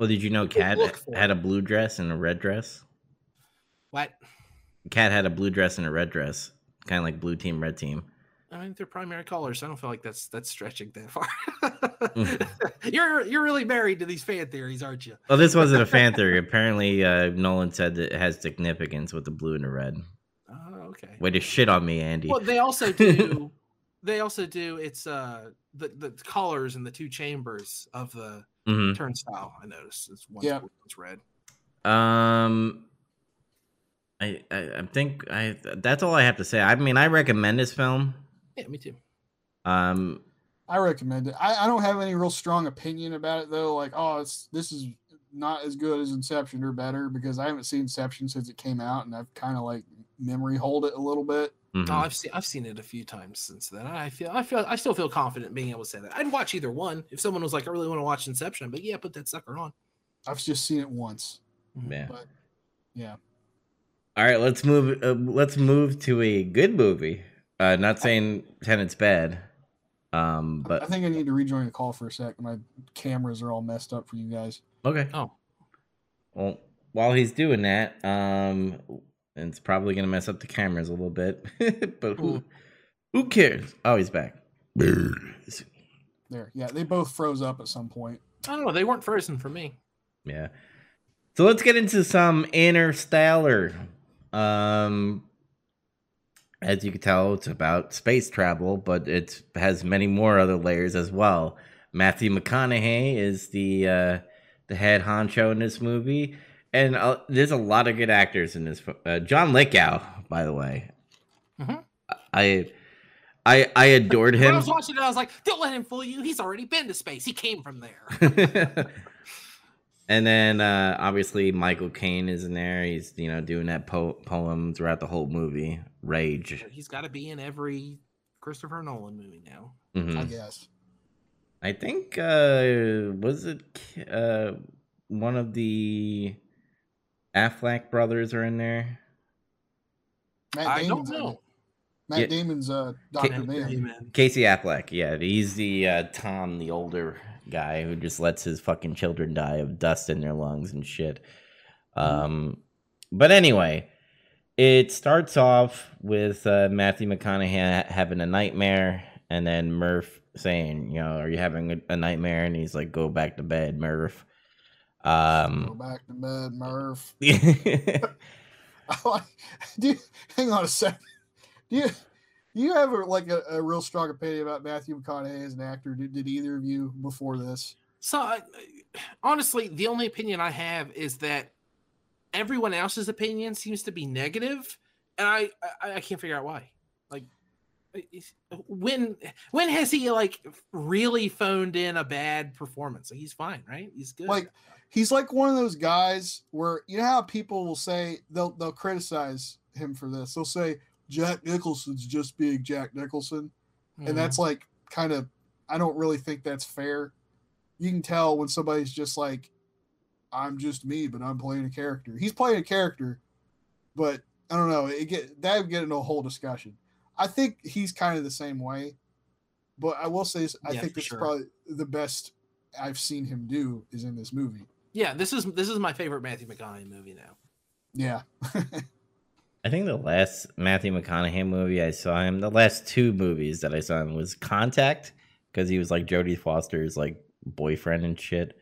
Well, did you know Kat had a blue dress and a red dress? what. Kat had a blue dress and a red dress, kind of like blue team, red team. I mean, they're primary colors. I don't feel like that's that's stretching that far. Mm. you're you're really married to these fan theories, aren't you? Well, this wasn't a fan theory. Apparently, uh, Nolan said that it has significance with the blue and the red. Oh, okay. Way to shit on me, Andy. Well, they also do. they also do. It's uh the the colors in the two chambers of the hmm turnstile. I noticed it's one's Yeah. blue, one's red. Um, I, I I think I that's all I have to say. I mean, I recommend this film. Yeah, me too. Um, I recommend it. I, I don't have any real strong opinion about it though. Like, oh, it's this is not as good as Inception or better because I haven't seen Inception since it came out, and I've kind of like memory hold it a little bit. Mhm. Oh, I've seen I've seen it a few times since then. I feel I feel I still feel confident being able to say that. I'd watch either one if someone was like, I really want to watch Inception, but yeah, put that sucker on. I've just seen it once. yeah. But yeah, All right, let's move. Uh, let's move to a good movie. Uh, not saying Tenet's bad, um, I think I need to rejoin the call for a sec. My cameras are all messed up for you guys. okay. Oh, Well, while he's doing that, um, it's probably gonna mess up the cameras a little bit, but who, who cares? Oh, he's back. There, yeah, they both froze up at some point. I don't know. They weren't frozen for me. Yeah. So let's get into some interstellar. Um as you can tell, it's about space travel, but it has many more other layers as well. Matthew McConaughey is the uh the head honcho in this movie. And uh, there's a lot of good actors in this. Uh, John Lithgow, by the way, Mhm. I, I, I adored When I him. was watching it, I was like, "Don't let him fool you. He's already been to space. He came from there." and then uh, obviously Michael Caine is in there. He's you know doing that po- poem throughout the whole movie, Rage. He's got to be in every Christopher Nolan movie now. Mhm. I guess. I think uh, was it uh, one of the Affleck brothers are in there. Matt I don't know. Matt Yeah. Damon's uh, Doctor Mann. Casey Affleck, yeah, he's the uh, Tom, the older guy who just lets his fucking children die of dust in their lungs and shit. Um, but anyway, It starts off with uh, Matthew McConaughey having a nightmare, and then Murph saying, "You know, are you having a, a nightmare?" And he's like, "Go back to bed, Murph." Go Um, back to bed, Murph. yeah, do hang on a second. Do you do you have a, like a, a real strong opinion about Matthew McConaughey as an actor? Did, did either of you before this? So, I, honestly, the only opinion I have is that everyone else's opinion seems to be negative, and I I, I can't figure out why. Like, when when has he like really phoned in a bad performance? Like he's fine, right? He's good. Like he's like one of those guys where you know how people will say they'll they'll criticize him for this. They'll say Jack Nicholson's just being Jack Nicholson. Mhm. and that's like kind of i don't really think that's fair you can tell when somebody's just like i'm just me but i'm playing a character he's playing a character but i don't know it get that would get into a whole discussion i think he's kind of the same way but i will say this, i Yeah, think this sure. is probably the best i've seen him do is in this movie yeah, this is this is my favorite Matthew McConaughey movie now. yeah I think the last Matthew McConaughey movie I saw him, the last two movies that I saw him was Contact, because he was like Jodie Foster's like boyfriend and shit.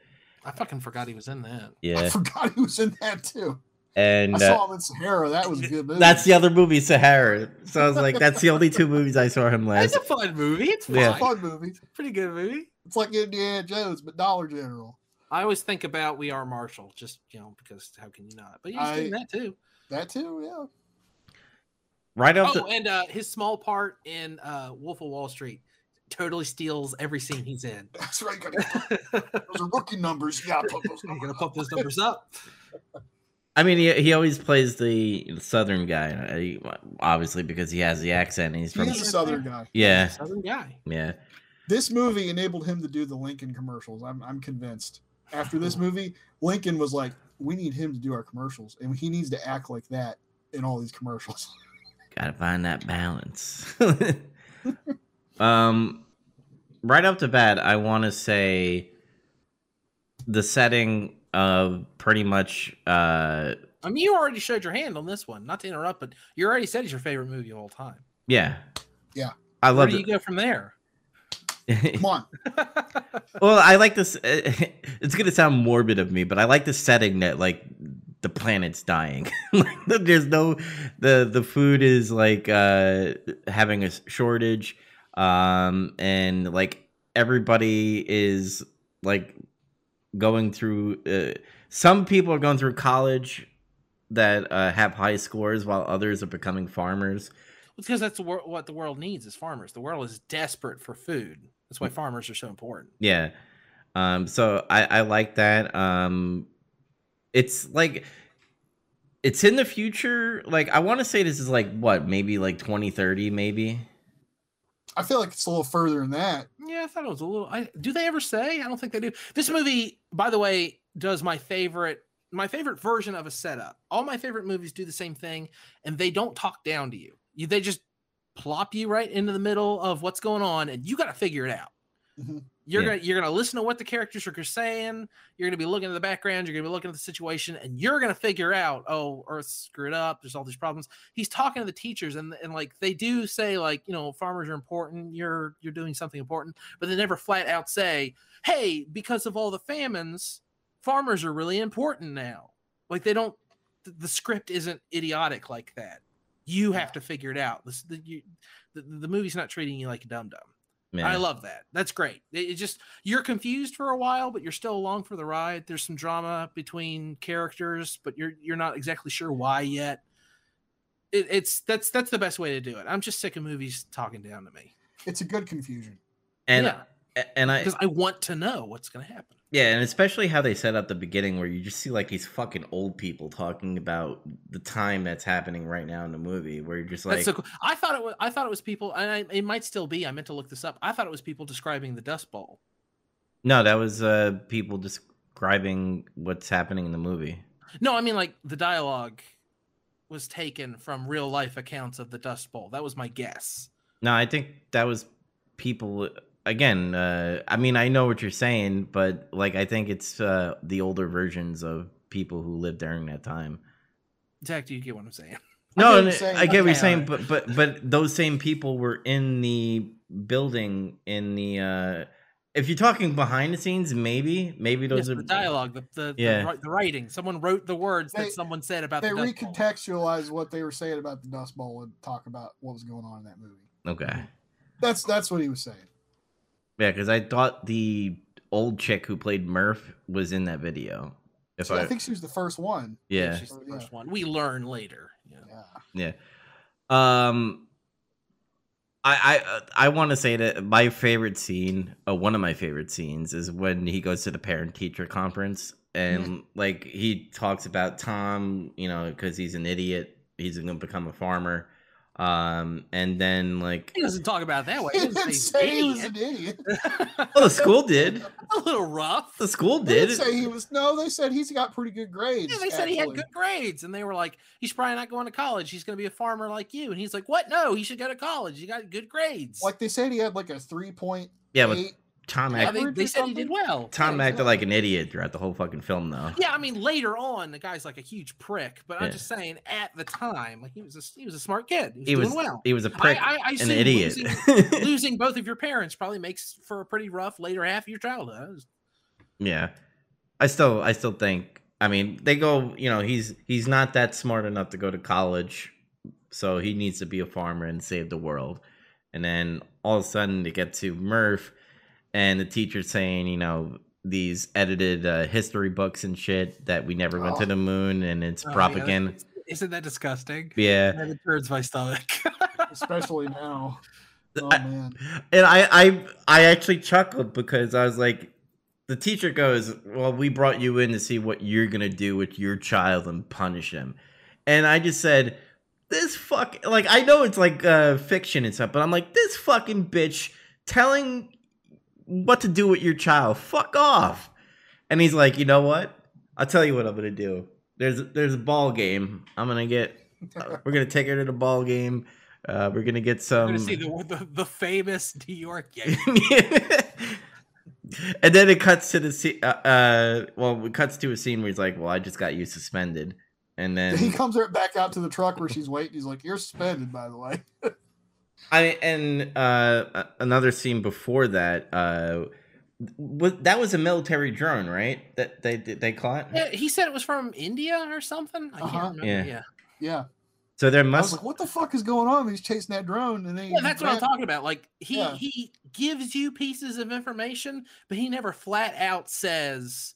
I fucking forgot he was in that. Yeah, i Yeah, forgot he was in that too and i uh, saw him in sahara that was a good movie that's the other movie, Sahara. So I was like, that's the only two movies I saw him last. It's a fun movie. It's fun. Yeah. fun movie Pretty good movie. it's like indiana jones but dollar general I always think about We Are Marshall, just you know, because how can you not? But he's I- doing that too. that too yeah Right off Oh, the and uh, his small part in uh, Wolf of Wall Street totally steals every scene he's in. That's right. Gotta, those are rookie numbers. Yeah, put those You're gonna numbers pump those numbers up. I mean, he, he always plays the southern guy, uh, obviously because he has the accent. And he's He from is a southern guy. yeah, Southern guy. yeah. This movie enabled him to do the Lincoln commercials. I'm, I'm convinced. After this movie, Lincoln was like, "We need him to do our commercials, and he needs to act like that in all these commercials." Gotta find that balance. um, right off the bat, I want to say the setting of pretty much. Uh, I mean, you already showed your hand on this one. Not to interrupt, but you already said it's your favorite movie of all time. yeah, Yeah. I Where love uh, do you go from there? Come on, well, I like this. It's gonna sound morbid of me, but I like the setting that like the planet's dying. like, there's no the the food is like uh having a shortage, um, and like everybody is like going through. Uh, some people are going through college that uh, have high scores, while others are becoming farmers. because that's the wor- what the world needs is farmers. The world is desperate for food. That's why farmers are so important. Yeah. Um, so I, I like that. Um, it's like it's in the future. Like I want to say this is like what, maybe like 2030, maybe. I feel like it's a little further than that. Yeah, I thought it was a little. I, do they ever say? I don't think they do. This movie, by the way, does my favorite my favorite version of a setup. All my favorite movies do the same thing, and they don't talk down to you. you they just plop you right into the middle of what's going on, and you got to figure it out. Mhm. You're Yeah. gonna you're gonna listen to what the characters are saying. You're gonna be looking at the background. You're gonna be looking at the situation, and you're gonna figure out, oh, Earth screwed up. There's all these problems. He's talking to the teachers, and and like they do say, like you know, farmers are important. You're you're doing something important, but they never flat out say, hey, because of all the famines, farmers are really important now. Like they don't. The, the script isn't idiotic like that. You have to figure it out. This, the, you, the, the movie's not treating you like a dum dum. Yeah. I love that. That's great. It, it just you're confused for a while, but you're still along for the ride. There's some drama between characters, but you're you're not exactly sure why yet. It, it's that's that's the best way to do it. I'm just sick of movies talking down to me It's a good confusion. and yeah. And I because I want to know what's going to happen. yeah, and especially how they set up the beginning where you just see like these fucking old people talking about the time that's happening right now in the movie, where you're just like, That's so cool. I thought it was I thought it was people, and I, it might still be. I meant to look this up. I thought it was people describing the Dust Bowl. no, that was uh people describing what's happening in the movie. No, I mean like the dialogue was taken from real life accounts of the Dust Bowl. That was my guess. No, I think that was people again. Uh, I mean, I know what you're saying, but like, I think it's uh, the older versions of people who lived during that time. Zach, do you get what I'm saying? I No, get what you're saying. I get what you're saying, alright. but but but those same people were in the building in the. uh If you're talking behind the scenes, maybe maybe Yes, those are the dialogue, the the, Yeah. the, the writing. Someone wrote the words They- that someone said about They the Dust Bowl. recontextualized what they were saying about the Dust Bowl and talk about what was going on in that movie. Okay, That's that's what he was saying. Yeah, because I thought the old chick who played Murph was in that video. If So I, I think she was the first one. yeah, She's the Yeah. first one. We learn later. Yeah. Yeah. Yeah. Um I I I want to say that my favorite scene, uh, one of my favorite scenes is when he goes to the parent teacher conference and like he talks about Tom, you know, cuz he's an idiot, he's going to become a farmer. Um and then like He doesn't talk about it that way. He He didn't doesn't say say he he's was an an idiot. idiot. well, the school did. a little rough. The school They did. didn't say he was. No, they said he's got pretty good grades. Yeah, they said he had good grades, and they were like, "He's probably not going to college. He's going to be a farmer like you." And he's like, "What? No, he should go to college. He got good grades." Like they said, he had like a three point Yeah, but eight. Tom yeah, act, they, they said he did well. Tom Yeah, acted like an idiot throughout the whole fucking film though. Yeah, I mean later on the guy's like a huge prick, but Yeah. I'm just saying at the time, like he was a he was a smart kid. He was, He doing was well. he was a I, prick, I, I an idiot. Losing, losing both of your parents probably makes for a pretty rough later half of your childhood. Yeah. I still I still think I mean, they go, you know, he's he's not that smart enough to go to college, so he needs to be a farmer and save the world. And then all of a sudden they get to Murph and the teacher's saying, you know, these edited uh, history books and shit that we never went to Oh. the moon and it's Oh, propaganda. it's- Isn't that disgusting? Yeah. And it turns my stomach. especially now. Oh I- man, And I, I I actually chuckled because I was like, the teacher goes, Well, we brought you in to see what you're gonna do with your child and punish him. And I just said, This fuck like I know it's like uh fiction and stuff, but I'm like, this fucking bitch telling what to do with your child. Fuck off. And he's like, you know what? I'll tell you what I'm gonna do. There's there's a ball game. I'm gonna get we're gonna take her to the ball game. Uh, we're gonna get some gonna see the, the the famous New York game. and then it cuts to the scene. Uh, uh, well, it cuts to a scene where he's like, "Well, I just got you suspended," and then he comes right back out to the truck where she's waiting. He's like, "You're suspended, by the way." I and uh, another scene before that. Uh, was, that was a military drone, right? That they they caught. Yeah, he said it was from India or something. I can't Uh-huh. remember. Yeah. Yeah. Yeah, So there I was must. like, "What the fuck is going on?" He's chasing that drone, and then Yeah, that's what I'm talking about. Like he Yeah. he gives you pieces of information, but he never flat out says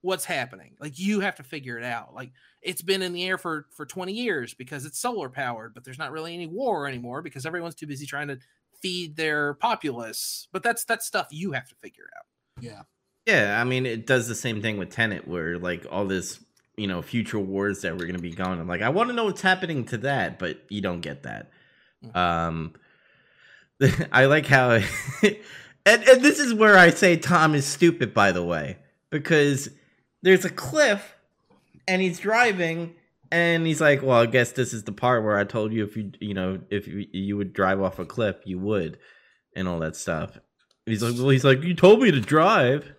what's happening. Like you have to figure it out. Like it's been in the air for for 20 years because it's solar powered, but there's not really any war anymore because everyone's too busy trying to feed their populace. But that's that's stuff you have to figure out. Yeah, Yeah, I mean, it does the same thing with Tenet where like all this, you know, future wars that we're gonna be going. I'm like, I want to know what's happening to that, but you don't get that. Mhm. Um, I like how, and and this is where I say Tom is stupid, by the way, because there's a cliff, and he's driving, and he's like, well, I guess this is the part where I told you if you, you know, if you, you would drive off a cliff, you would, and all that stuff. He's like, well, he's like, you told me to drive,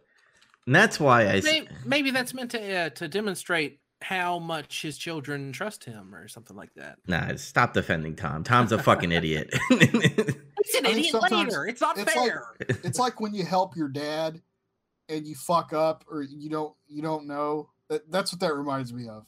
and that's why I Maybe, maybe that's meant to uh, to demonstrate how much his children trust him or something like that. Nah, stop defending Tom. Tom's a fucking idiot. He's an I idiot later. It's not it's like- fair. it's like when you help your dad, and you fuck up, or you don't you don't know. That, that's what that reminds me of.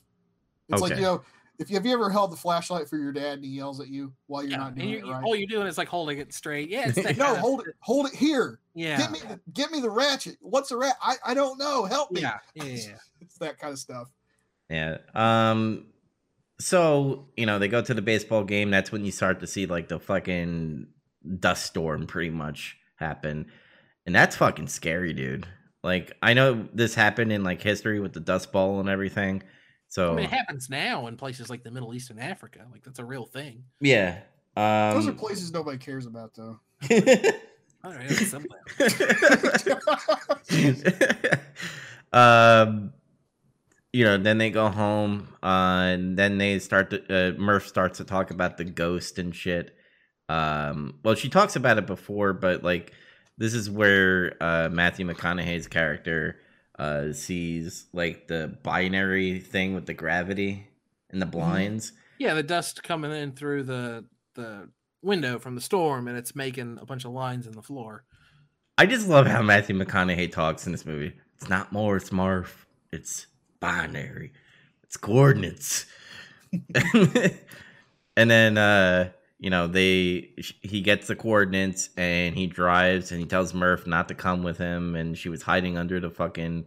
It's like Okay. you know, if you have you ever held the flashlight for your dad and he yells at you while you're Yeah, not doing you- it right. all you're doing is like holding it straight. Yeah, it's no, hold it, hold it here. Yeah, Get me, the, get me the ratchet. What's a rat? I, I don't know. Help me. yeah, yeah, yeah, yeah. It's that kind of stuff. yeah. Um. So you know they go to the baseball game. That's when you start to see like the fucking dust storm pretty much happen, and that's fucking scary, dude. Like I know this happened in like history with the dust bowl and everything. So I mean, it happens now in places like the Middle East and Africa. Like that's a real thing. yeah. Um, Those are places nobody cares about, though. All right, that's simple. um, you know, then they go home, uh, and then they start to uh, Murph starts to talk about the ghost and shit. Um, well, she talks about it before, but like this is where uh, Matthew McConaughey's character uh, sees like the binary thing with the gravity and the blinds, Yeah, the dust coming in through the the window from the storm, and it's making a bunch of lines in the floor. I just love how Matthew McConaughey talks in this movie. It's not Morse, Murph. It's binary. It's coordinates. and then uh you know they he gets the coordinates and he drives and he tells Murph not to come with him and she was hiding under the fucking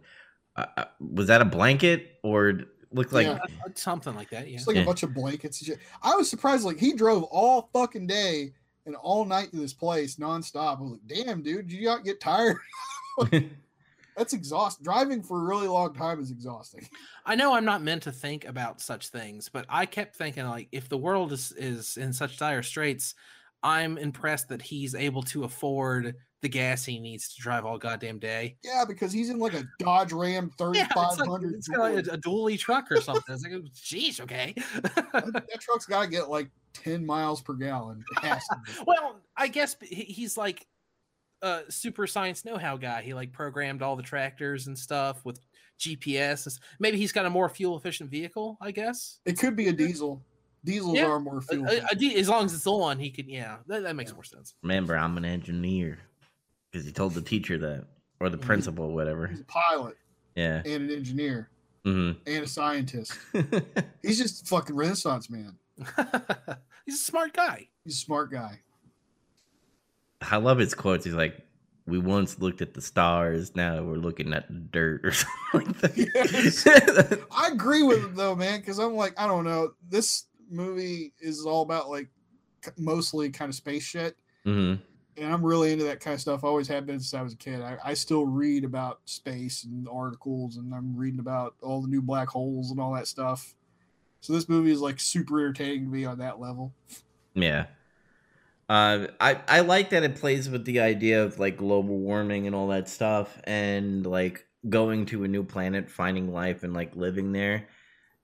uh, uh was that a blanket or looked like yeah, something like that yeah it's like Yeah. a bunch of blankets. I was surprised like he drove all fucking day and all night to this place nonstop. I was like, damn dude, did you not get tired? That's exhausting. Driving for a really long time is exhausting. I know I'm not meant to think about such things, but I kept thinking like if the world is is in such dire straits, I'm impressed that he's able to afford the gas he needs to drive all goddamn day. Yeah, because he's in like a Dodge Ram Yeah, it's like 3500. it's got a, a dually truck or something. It's like, oh, geez, okay. that, that truck's got to get like 10 miles per gallon. It has to be. well, I guess he's like a super science know-how guy. He like programmed all the tractors and stuff with GPS. Maybe he's got a more fuel efficient vehicle. I guess. It could be a diesel. Diesels Yeah, are more fuel. a- a efficient. as long as it's on, he could. Yeah, that, that makes Yeah. more sense. remember I'm an engineer because he told the teacher that or the Mhm. principal whatever He's a pilot yeah and an engineer hmm and a scientist. He's just a fucking Renaissance man. he's a smart guy. He's a smart guy. I love his quotes he's like we once looked at the stars now we're looking at the dirt or something like that I agree with him though, man, because I'm like, I don't know. This movie is all about like mostly kind of space shit. hmm and I'm really into that kind of stuff. I always have been since I was a kid. I, I still read about space and articles, and I'm reading about all the new black holes and all that stuff. So this movie is like super entertaining to me on that level. Yeah. Uh, I I like that it plays with the idea of like global warming and all that stuff, and like going to a new planet, finding life, and like living there.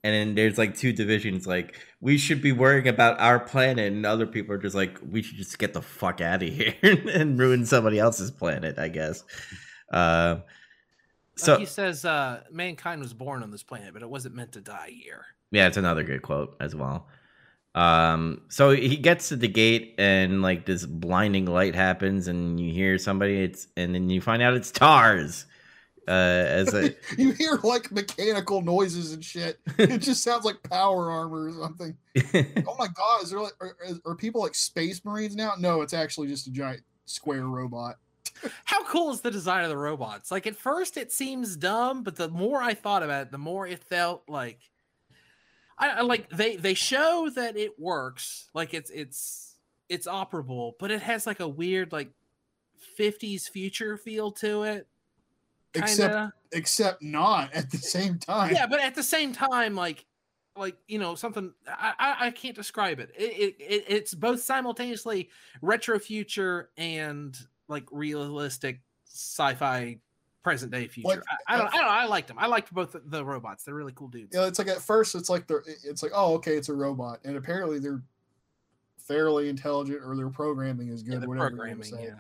And then there's like two divisions. Like we should be worrying about our planet, and other people are just like we should just get the fuck out of here and ruin somebody else's planet. I guess. Uh, So he says, uh, "Mankind was born on this planet, but it wasn't meant to die here." Yeah, it's another good quote as well. Um, so he gets to the gate and like this blinding light happens and you hear somebody it's and then you find out it's Tars. Uh as a you hear like mechanical noises and shit. It just sounds like power armor or something. Oh my god, is there like are, are- are people like space marines now? No, it's actually just a giant square robot. How cool is the design of the robots? Like at first it seems dumb, but the more I thought about it, the more it felt like I, I like they they show that it works, like it's it's it's operable, but it has like a weird like 50s future feel to it. Except Kinda. except not at the same time. yeah, but at the same time, like like you know something I I, I can't describe it. It, it it it's both simultaneously retro future and like realistic sci-fi present day future. Like, I, I don't I don't I liked them. I liked both the, the robots. They're really cool dudes. you know, it's like at first it's like they're it's like oh okay it's a robot and apparently they're fairly intelligent or their programming is good the whatever programming, say. yeah.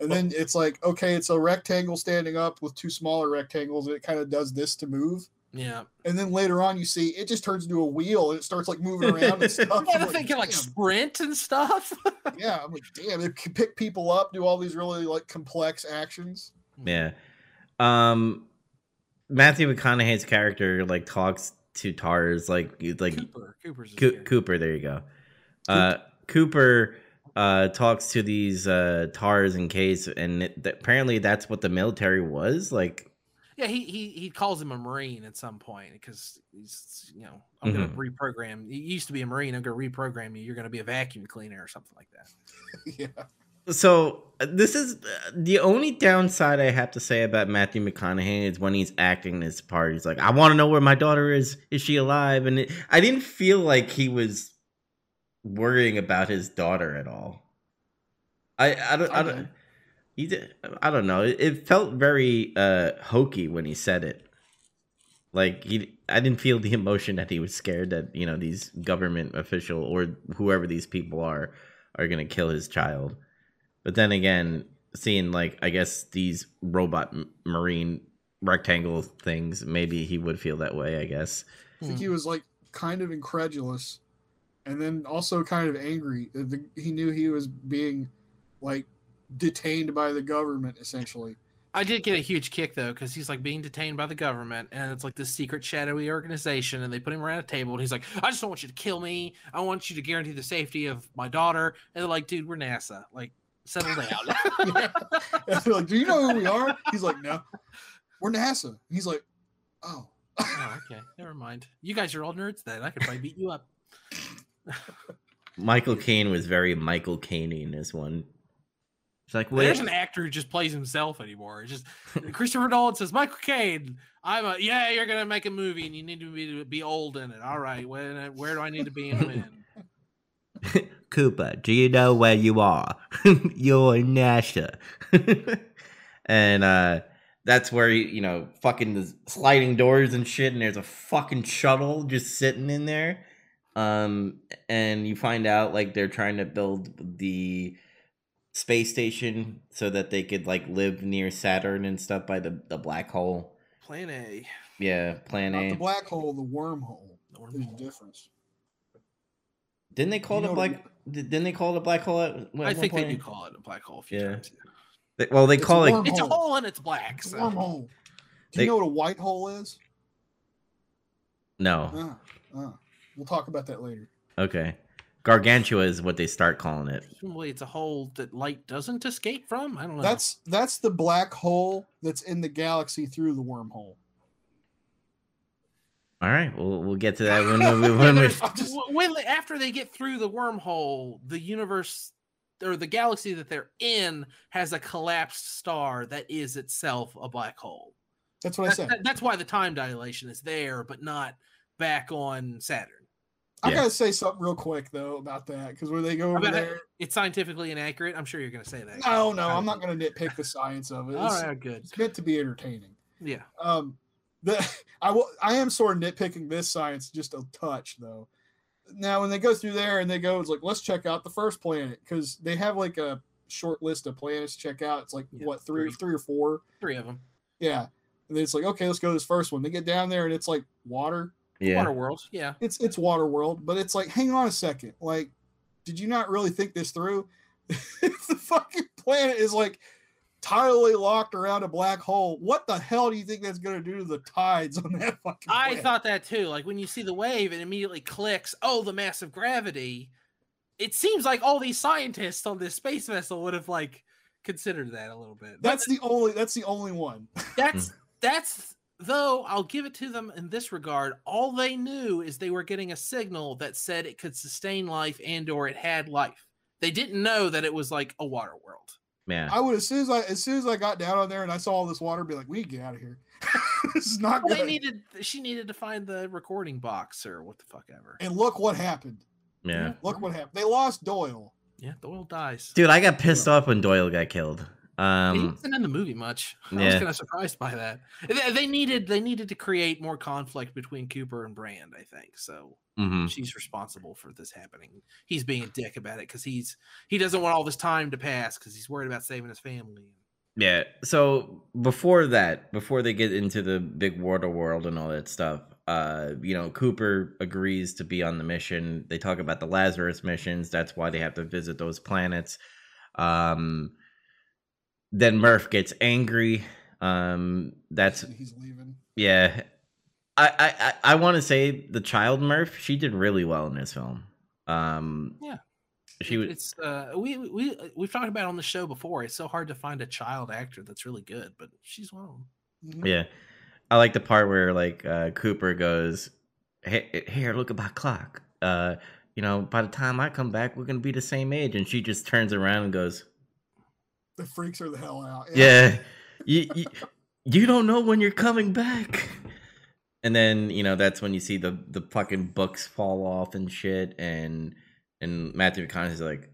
and then it's like okay it's a rectangle standing up with two smaller rectangles and it kind of does this to move Yeah. and then later on you see it just turns into a wheel and it starts like moving around and stuff Yeah, I'm the like, thing can like sprint and stuff. yeah i'm like damn it can pick people up do all these really like complex actions yeah. Um Matthew McConaughey's character like talks to Tars like like Cooper. Cooper's Co- Cooper, there you go. Uh, Cooper uh, talks to these uh, tars in case, and it, th- apparently that's what the military was like. Yeah, he he he calls him a marine at some point because he's you know I'm Mhm. gonna reprogram. You used to be a marine. I'm gonna reprogram you. You're gonna be a vacuum cleaner or something like that. yeah So uh, this is uh, the only downside I have to say about Matthew McConaughey is when he's acting this part. He's like, "I want to know where my daughter is. Is she alive?" And it, I didn't feel like he was worrying about his daughter at all. I I don't I don't. He did, I don't know. It, it felt very uh hokey when he said it. Like he, I didn't feel the emotion that he was scared that you know these government official or whoever these people are are gonna kill his child. But then again, seeing like I guess these robot m- marine rectangle things, maybe he would feel that way. I guess. i think he was like kind of incredulous and then also kind of angry. The, he knew he was being like detained by the government essentially. I did get a huge kick though, because he's like being detained by the government, and it's like this secret shadowy organization, and they put him around a table, and he's like, "I just don't want you to kill me. I want you to guarantee the safety of my daughter." And they're like, "Dude, we're NASA. Like, settle down." yeah. And they're like, do you know who we are? He's like, no, we're NASA. He's like, oh. oh, okay, never mind. You guys are all nerds then. I could probably beat you up. Michael Caine was very Michael Caine in this one. It's like, wait, There's an actor who just plays himself anymore. It's just Christopher Nolan says, "Michael Caine, I'm a yeah. You're gonna make a movie, and you need to be, be old in it. All right, when, where do I need to be in? when?" Cooper, do you know where you are? You're in NASA. and uh that's where you, you know, fucking the sliding doors and shit, and there's a fucking shuttle just sitting in there. Um, and you find out like they're trying to build the space station so that they could like live near Saturn and stuff by the, the black hole. Plan A. Yeah, plan Not A. the black hole, the wormhole. What is the There's a difference. Didn't they call You it a black? what Didn't they call it a black hole? At, at I one think they do call it a black hole a few Yeah. times. They- Well, they It's call it. worm- It's a hole and it's black. It's a So. wormhole. Do They- you know what a white hole is? No. Uh, uh. We'll talk about that later. Okay. Gargantua is what they start calling it. Presumably, it's a hole that light doesn't escape from. I don't know. That's that's the black hole that's in the galaxy through the wormhole. All right, we'll we'll get to that when we when we. Just- when after they get through the wormhole, the universe or the galaxy that they're in has a collapsed star that is itself a black hole. That's what I said. that- that's why the time dilation is there, but not back on Saturn. I Yeah. gotta say something real quick though about that because when they go over About it- there, It's scientifically inaccurate. I'm sure you're going to say that. no, no, I'm not gonna nitpick the science of it. All It's, right, good. it's meant to be entertaining. Yeah. Um, the I will I am sort of nitpicking this science just a touch though. Now when they go through there and they go, it's like let's check out the first planet because they have like a short list of planets to check out. It's like Yeah, what three, three. three or four, Three of them. yeah. And then it's like okay, let's go to this first one. They get down there and it's like water. Yeah, Water World. Yeah. It's it's water world, but it's like hang on a second, like did you not really think this through? the fucking planet is like tidally locked around a black hole, what the hell do you think that's going to do to the tides on that fucking I planet? thought that too. Like when you see the wave, it immediately clicks. Oh, the massive gravity. It seems like all these scientists on this space vessel would have like considered that a little bit. But that's the only that's the only one. that's hmm. that's though I'll give it to them in this regard. All they knew is they were getting a signal that said it could sustain life and or it had life. They didn't know that it was like a water world. Yeah. I would as soon as I as soon as I got down on there and I saw all this water, be like, we need to get out of here. this is not Well, good. they needed she needed to find the recording box or what the fuck ever. and look what happened. yeah. Look what happened. They lost Doyle. Yeah, Doyle dies. Dude, I got pissed off when Doyle got killed. He Um, wasn't in the movie much. I was kind of surprised by that. They, they needed they needed to create more conflict between Cooper and Brand. I think so. mhm. She's responsible for this happening. He's being a dick about it because he's he doesn't want all this time to pass because he's worried about saving his family. Yeah. So before that, before they get into the big water world and all that stuff, uh, you know, Cooper agrees to be on the mission. They talk about the Lazarus missions. That's why they have to visit those planets. Um, then Murph gets angry. Um, that's he's leaving. yeah. I I I, I want to say the child Murph. She did really well in this film. Um, Yeah. She was It's uh we we we've talked about it on the show before. It's so hard to find a child actor that's really good, but she's one of them. Mhm. Yeah. I like the part where like uh Cooper goes, hey, here, look at my clock. Uh, you know, by the time I come back, we're gonna be the same age. And she just turns around and goes, The freaks her the hell out. Yeah, you, you you don't know when you're coming back. And then, you know, that's when you see the the fucking books fall off and shit, and and Matthew McConaughey's like,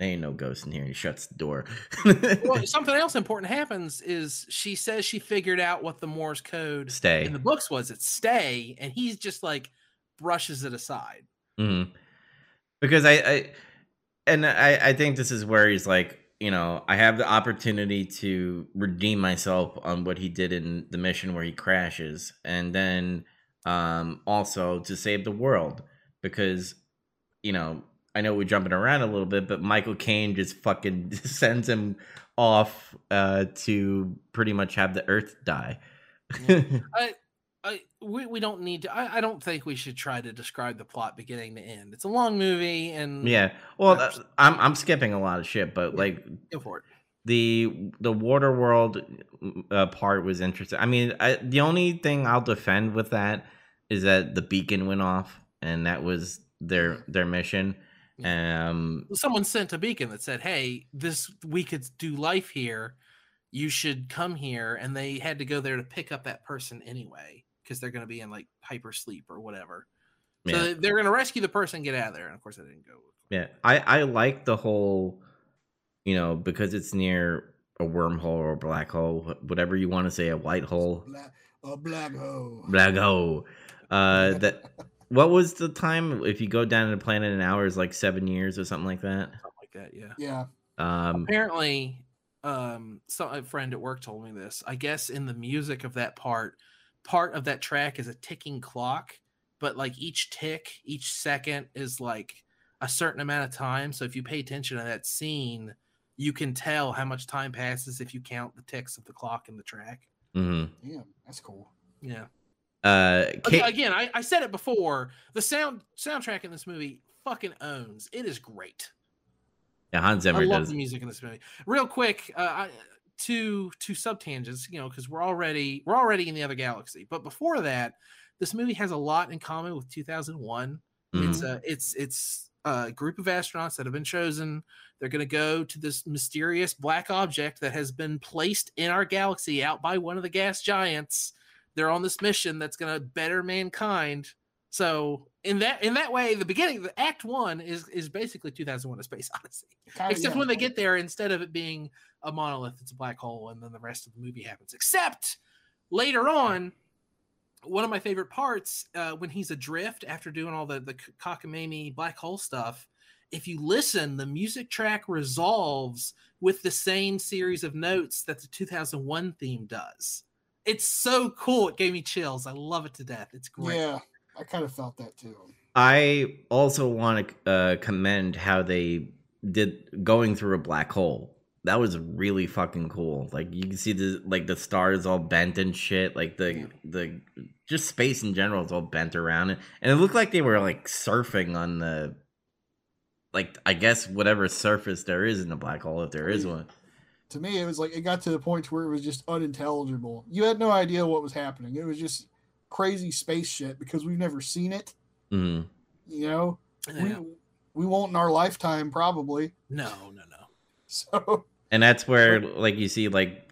There ain't no ghost in here, and he shuts the door. Well, something else important happens is she says she figured out what the Morse code Stay. in the books was. It's stay, and he's just like brushes it aside. hmm Because I, I and I, I think this is where he's like, you know, I have the opportunity to redeem myself on what he did in the mission where he crashes, and then um also to save the world because you know, I know we're jumping around a little bit, but Michael Caine just fucking sends him off uh, to pretty much have the Earth die. I, I, we, we don't need to. I, I don't think we should try to describe the plot beginning to end. It's a long movie, and yeah, well, uh, I'm I'm skipping a lot of shit, but like, go for it. The the water world uh, part was interesting. I mean, I, the only thing I'll defend with that is that the beacon went off, and that was their their mission. Um, someone sent a beacon that said, "Hey, this we could do life here. You should come here," and they had to go there to pick up that person anyway because they're going to be in like hyper sleep or whatever. Yeah. So they're going to rescue the person, get out of there, and of course, I didn't go. Yeah, I I like the whole, you know, because it's near a wormhole or a black hole, whatever you want to say, a white hole, black, a black hole, black hole. Uh, that what was the time? If you go down to the planet in hours, like seven years or something like that. Something like that, yeah. Yeah. Um, apparently, um, so a friend at work told me this. I guess in the music of that part, part of that track is a ticking clock, but like each tick, each second is like a certain amount of time. So if you pay attention to that scene, you can tell how much time passes if you count the ticks of the clock in the track. Mm-hmm. Yeah, that's cool. Yeah. Uh, Kate- again, I, I said it before. The sound soundtrack in this movie fucking owns. It is great. Yeah, Hans Zimmer I love does. the music in this movie. Real quick, uh, I, two two sub tangents, you know, because we're already we're already in the other galaxy. But before that, this movie has a lot in common with 2001. Mm-hmm. It's a it's it's a group of astronauts that have been chosen. They're going to go to this mysterious black object that has been placed in our galaxy out by one of the gas giants. They're on this mission that's going to better mankind. So in that in that way, the beginning, the Act One is is basically 2001: A Space Odyssey. Kind Except when they get there, instead of it being a monolith, it's a black hole, and then the rest of the movie happens. Except later on, one of my favorite parts uh, when he's adrift after doing all the the cockamamie black hole stuff. If you listen, the music track resolves with the same series of notes that the 2001 theme does. It's so cool. It gave me chills. I love it to death. It's great. Yeah. I kind of felt that too. I also want to uh, commend how they did going through a black hole. That was really fucking cool. Like you can see the like the stars all bent and shit. Like the yeah. the just space in general is all bent around, it, and it looked like they were like surfing on the like I guess whatever surface there is in a black hole if there is one. To me, it was like it got to the point where it was just unintelligible. You had no idea what was happening. It was just crazy space shit because we've never seen it. Mm. You know, yeah. we we won't in our lifetime probably. No, no, no. So. And that's where, like, you see like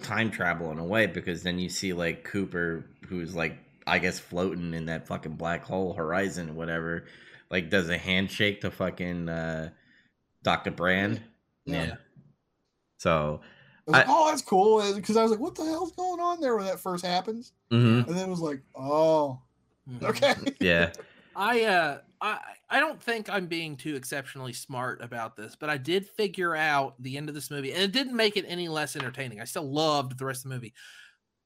time travel in a way because then you see like Cooper, who's like I guess floating in that fucking black hole horizon or whatever, like does a handshake to fucking uh, Doctor Brand. Yeah. yeah. So was like, oh, that's cool. Because I was like, what the hell's going on there when that first happens? Mm-hmm. And then it was like, oh, mm-hmm. okay. yeah. I uh I I don't think I'm being too exceptionally smart about this, but I did figure out the end of this movie, and it didn't make it any less entertaining. I still loved the rest of the movie,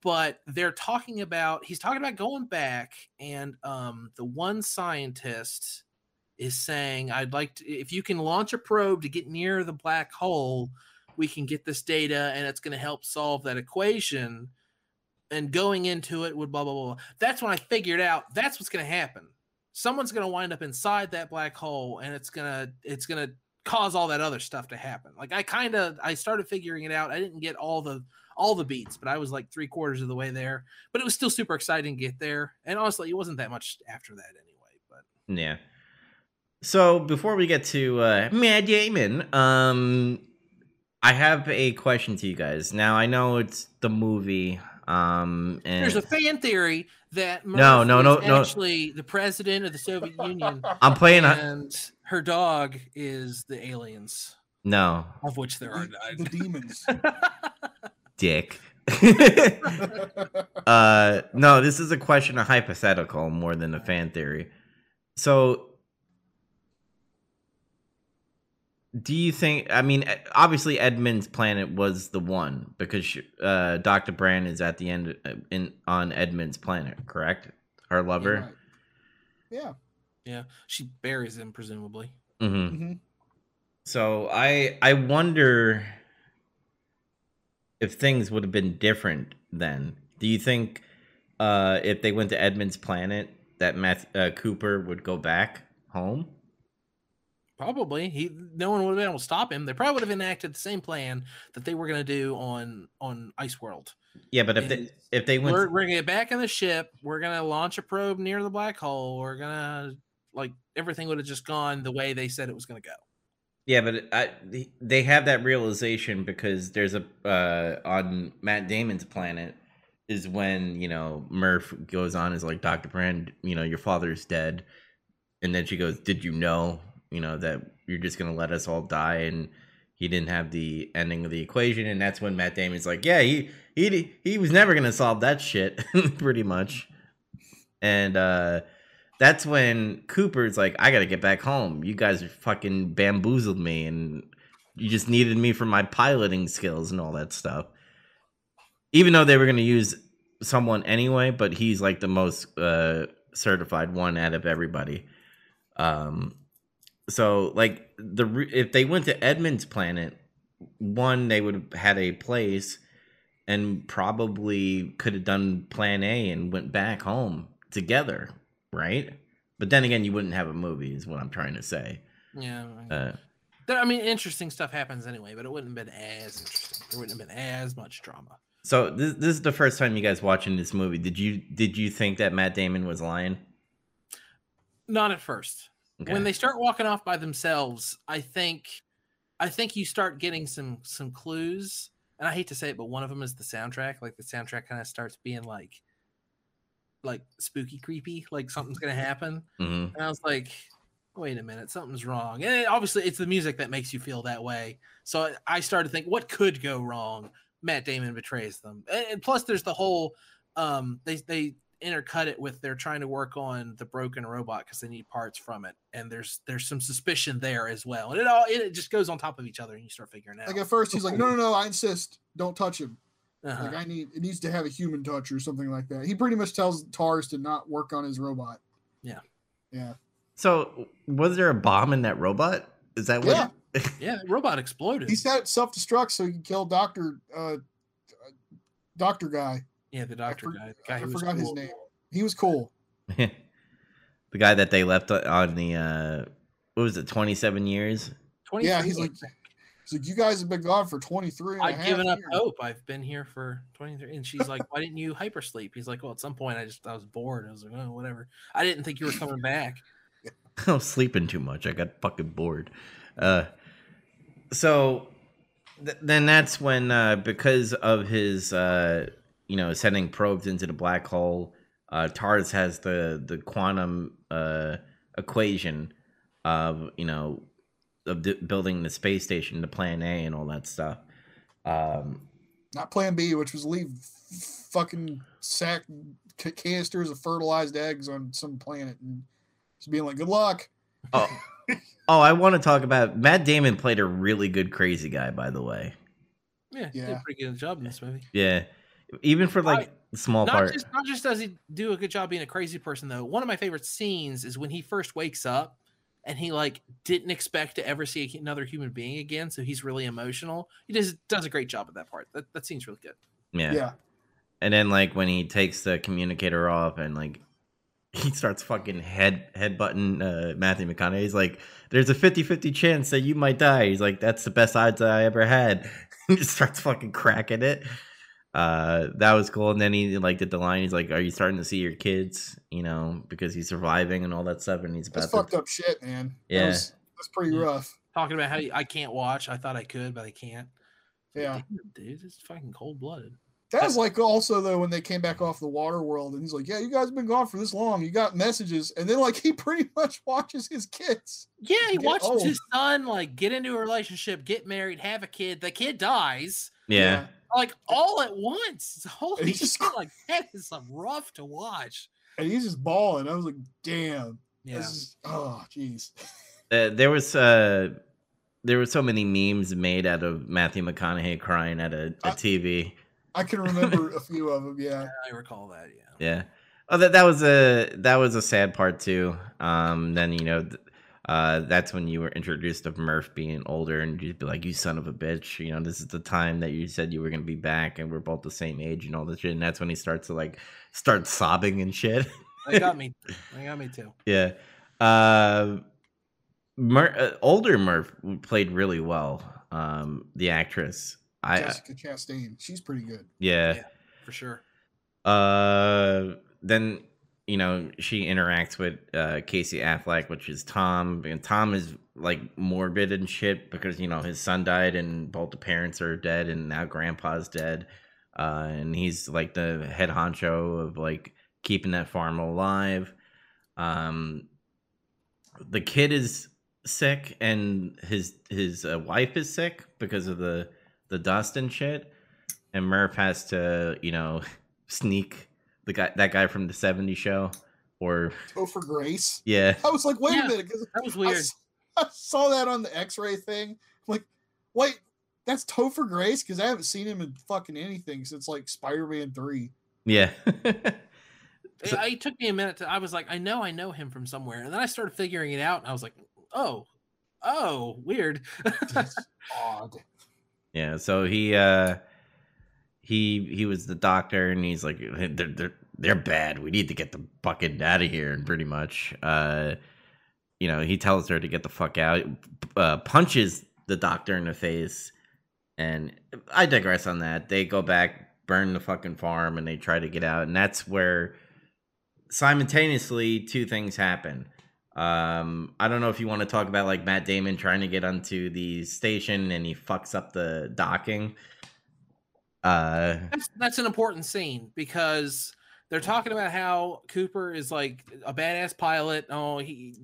but they're talking about he's talking about going back, and um the one scientist is saying, I'd like to if you can launch a probe to get near the black hole, we can get this data and it's going to help solve that equation and going into it would blah blah blah that's when i figured out that's what's going to happen. Someone's going to wind up inside that black hole and it's going to it's to cause all that other stuff to happen. Like i kind of i started figuring it out. I didn't get all the all the beats but i was like three quarters of the way there. But it was still super exciting to get there. And honestly it wasn't that much after that anyway but yeah. So before we get to uh Matt Damon, um I have a question to you guys. Now I know it's the movie. Um, and there's a fan theory that Murph no, no, no, no, actually the president of the Soviet Union. I'm playing, and a... her dog is the aliens. No, of which there are the, the demons. Dick. uh, no, this is a question, a hypothetical more than a fan theory. So do you think i mean obviously edmund's planet was the one because uh, dr brand is at the end uh, in on edmund's planet correct her lover yeah Yeah, she buries him presumably. hmm hmm So I I wonder if things would have been different then. Do you think uh, if they went to Edmund's planet that Math, uh, Cooper would go back home? Probably he. No one would have been able to stop him. They probably would have enacted the same plan that they were going to do on on Ice World. Yeah, but if they if they went, We're, we're gonna get back in the ship. We're gonna launch a probe near the black hole. We're gonna like everything would have just gone the way they said it was gonna go. yeah, but I, they have that realization because there's a uh, on Matt Damon's planet is when you know Murph goes on is like Doctor Brand, you know your father's dead, and then she goes, "Did you know, you know that you're just gonna let us all die?" And he didn't have the ending of the equation, and that's when Matt Damon's like, "Yeah, he he he was never gonna solve that shit, pretty much." And uh that's when Cooper's like, "I gotta get back home. You guys fucking bamboozled me, and you just needed me for my piloting skills and all that stuff." Even though they were gonna use someone anyway, but he's like the most uh certified one out of everybody. Um, so like the if they went to Edmund's planet, one they would have had a place, and probably could have done Plan A and went back home together, right? But then again, you wouldn't have a movie, is what I'm trying to say. Yeah. Uh, I mean, interesting stuff happens anyway, but it wouldn't have been as interesting. There wouldn't have been as much drama. so this this is the first time you guys watching this movie. Did you did you think that Matt Damon was lying? Not at first. Okay. When they start walking off by themselves, I think, I think you start getting some some clues. And I hate to say it, but one of them is the soundtrack. Like the soundtrack kind of starts being like, like spooky, creepy. Like something's gonna happen. Mhm. And I was like, wait a minute, something's wrong. And it- obviously, it's the music that makes you feel that way. So I- I started to think, what could go wrong? Matt Damon betrays them. And and plus, there's the whole um, they they intercut it with they're trying to work on the broken robot because they need parts from it, and there's there's some suspicion there as well. And it all it just goes on top of each other, and you start figuring out. Like at first he's like, no, no, no, I insist, don't touch him. Uh-huh. Like I need it needs to have a human touch or something like that. He pretty much tells Tars to not work on his robot. Yeah. Yeah. So was there a bomb in that robot? Is that what? Yeah. yeah, the robot exploded. He set self destruct so he can kill Doctor uh Doctor guy. Yeah, the doctor for- guy. The guy I who was forgot his name. He was cool. the guy that they left on the uh what was it 27 years 23, Yeah, he's like think. he's like, you guys have been gone for 23 and a I've half given up years." hope. I've been here for 23. And she's like, Why didn't you hypersleep? He's like, Well, at some point I just I was bored. I was like, Oh, whatever. I didn't think you were coming back. i was sleeping too much i got fucking bored uh so th- then that's when uh because of his uh you know sending probes into the black hole uh tars has the the quantum uh equation of you know of d- building the space station the plan a and all that stuff um Not Plan B, which was leave fucking sack ca- canisters of fertilized eggs on some planet and just being like, good luck. Oh, oh, I want to talk about Matt Damon played a really good crazy guy, by the way. Yeah, he did a pretty good job in this movie. Yeah, even for like the small Not part. just not just does he do a good job being a crazy person though. One of my favorite scenes is when he first wakes up and he like didn't expect to ever see another human being again, so he's really emotional. He does does a great job at that part. That that scene's really good. yeah. Yeah. and then like when he takes the communicator off and like he starts fucking head head button uh, Matthew McConaughey. He's like, "There's a 50-50 chance that you might die." He's like, "That's the best odds I ever had." he just starts fucking cracking it. Uh, that was cool. And then he like did the line. He's like, "Are you starting to see your kids?" You know, because he's surviving and all that stuff, and he's That's about fucked up shit, man. Yeah. That was, that's pretty Yeah. rough. Talking about how I can't watch. I thought I could, but I can't. Yeah. "Damn, dude, it's fucking cold blooded. That was like also though when they came back off the water world and he's like, Yeah, you guys have been gone for this long. You got messages. And then like he pretty much watches his kids. Yeah, he watches old. his son like get into a relationship, get married, have a kid. The kid dies yeah. Like all at once. Holy he's just- shit! Like that is some rough to watch. And he's just bawling. I was like, damn. Yeah, This is oh jeez. Uh, there was uh there were so many memes made out of Matthew McConaughey crying at a, a I- TV. I can remember a few of them, yeah. I recall that. Yeah. Yeah. Oh, that that was a that was a sad part too. Um, then you know, th- uh, that's when you were introduced of Murph being older, and you'd be like, "You son of a bitch!" You know, this is the time that you said you were gonna be back, and we're both the same age, and all this shit. And that's when he starts to like start sobbing and shit. I got me. I got me too. yeah. Uh, Mur- uh, older Murph played really well. Um, the actress. I Jessica Chastain. She's pretty good. yeah. Yeah. For sure. Uh, then you know she interacts with uh, Casey Affleck, which is Tom, and Tom is like morbid and shit because you know his son died and both the parents are dead, and now Grandpa's dead, uh, and he's like the head honcho of like keeping that farm alive. Um, the kid is sick, and his his uh, wife is sick because of the the dust and shit, and Murph has to you know sneak the guy that guy from the 70s show or Topher Grace. yeah I was like, wait Yeah. a minute, because That was I, weird. s- I saw that on the X-ray thing. I'm like, wait, that's Topher Grace? Because I haven't seen him in fucking anything since like Spider-Man Three. yeah It, it took me a minute to. I was like, I know, I know him from somewhere, and then I started figuring it out, and I was like, oh, oh, weird. It's odd. yeah so he uh he he was the doctor and he's like they're they're, they're bad. We need to get the bucket out of here and pretty much uh you know he tells her to get the fuck out uh punches the doctor in the face. And i digress on that. They go back burn the fucking farm and they try to get out. And that's where simultaneously two things happen. Um i don't know if you want to talk about like matt damon trying to get onto the station and he fucks up the docking uh that's that's an important scene because they're talking about how Cooper is like a badass pilot. Oh, he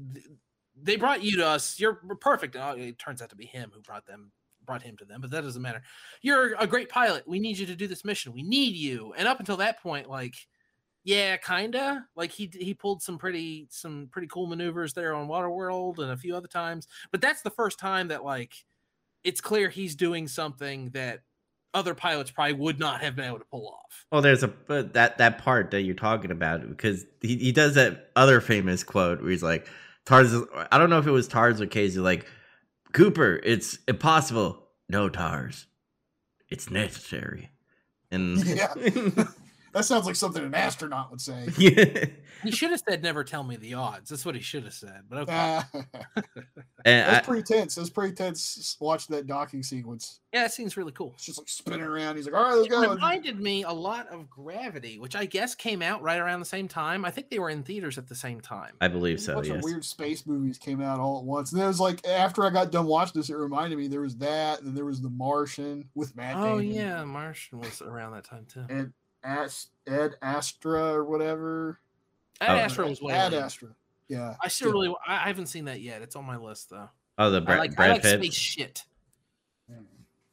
they brought you to us. You're perfect. Oh, it turns out to be him who brought them brought him to them, but that doesn't matter. You're a great pilot. We need you to do this mission. We need you. And up until that point, like, yeah, kinda. Like he he pulled some pretty some pretty cool maneuvers there on Waterworld and a few other times. But that's the first time that like it's clear he's doing something that other pilots probably would not have been able to pull off. Well, there's a but that that part that you're talking about because he, he does that other famous quote where he's like, "Tars." I don't know if it was Tars or Casey. Like, Cooper, it's impossible. No, Tars, it's necessary. And Yeah. That sounds like something an astronaut would say. yeah, He should have said, "Never tell me the odds." That's what he should have said. But okay, and That's I, pretty tense. That's pretty tense. Watching that docking sequence. yeah, that seems really cool. It's just like spinning around. He's like, all right, let's It go. reminded me a lot of Gravity, which I guess came out right around the same time. I think they were in theaters at the same time. I believe a so. bunch Yes. of weird space movies came out all at once. And then it was like after I got done watching this, it reminded me there was that, and there was The Martian with Matt Oh Damon yeah, Martian was around that time too. and As- Ad Astra or whatever. Ed Oh. Astra was way. Ed later. Astra. Yeah. I still really, I I haven't seen that yet. It's on my list though. Oh, the I Brad, like, I Brad like Pitt. space shit.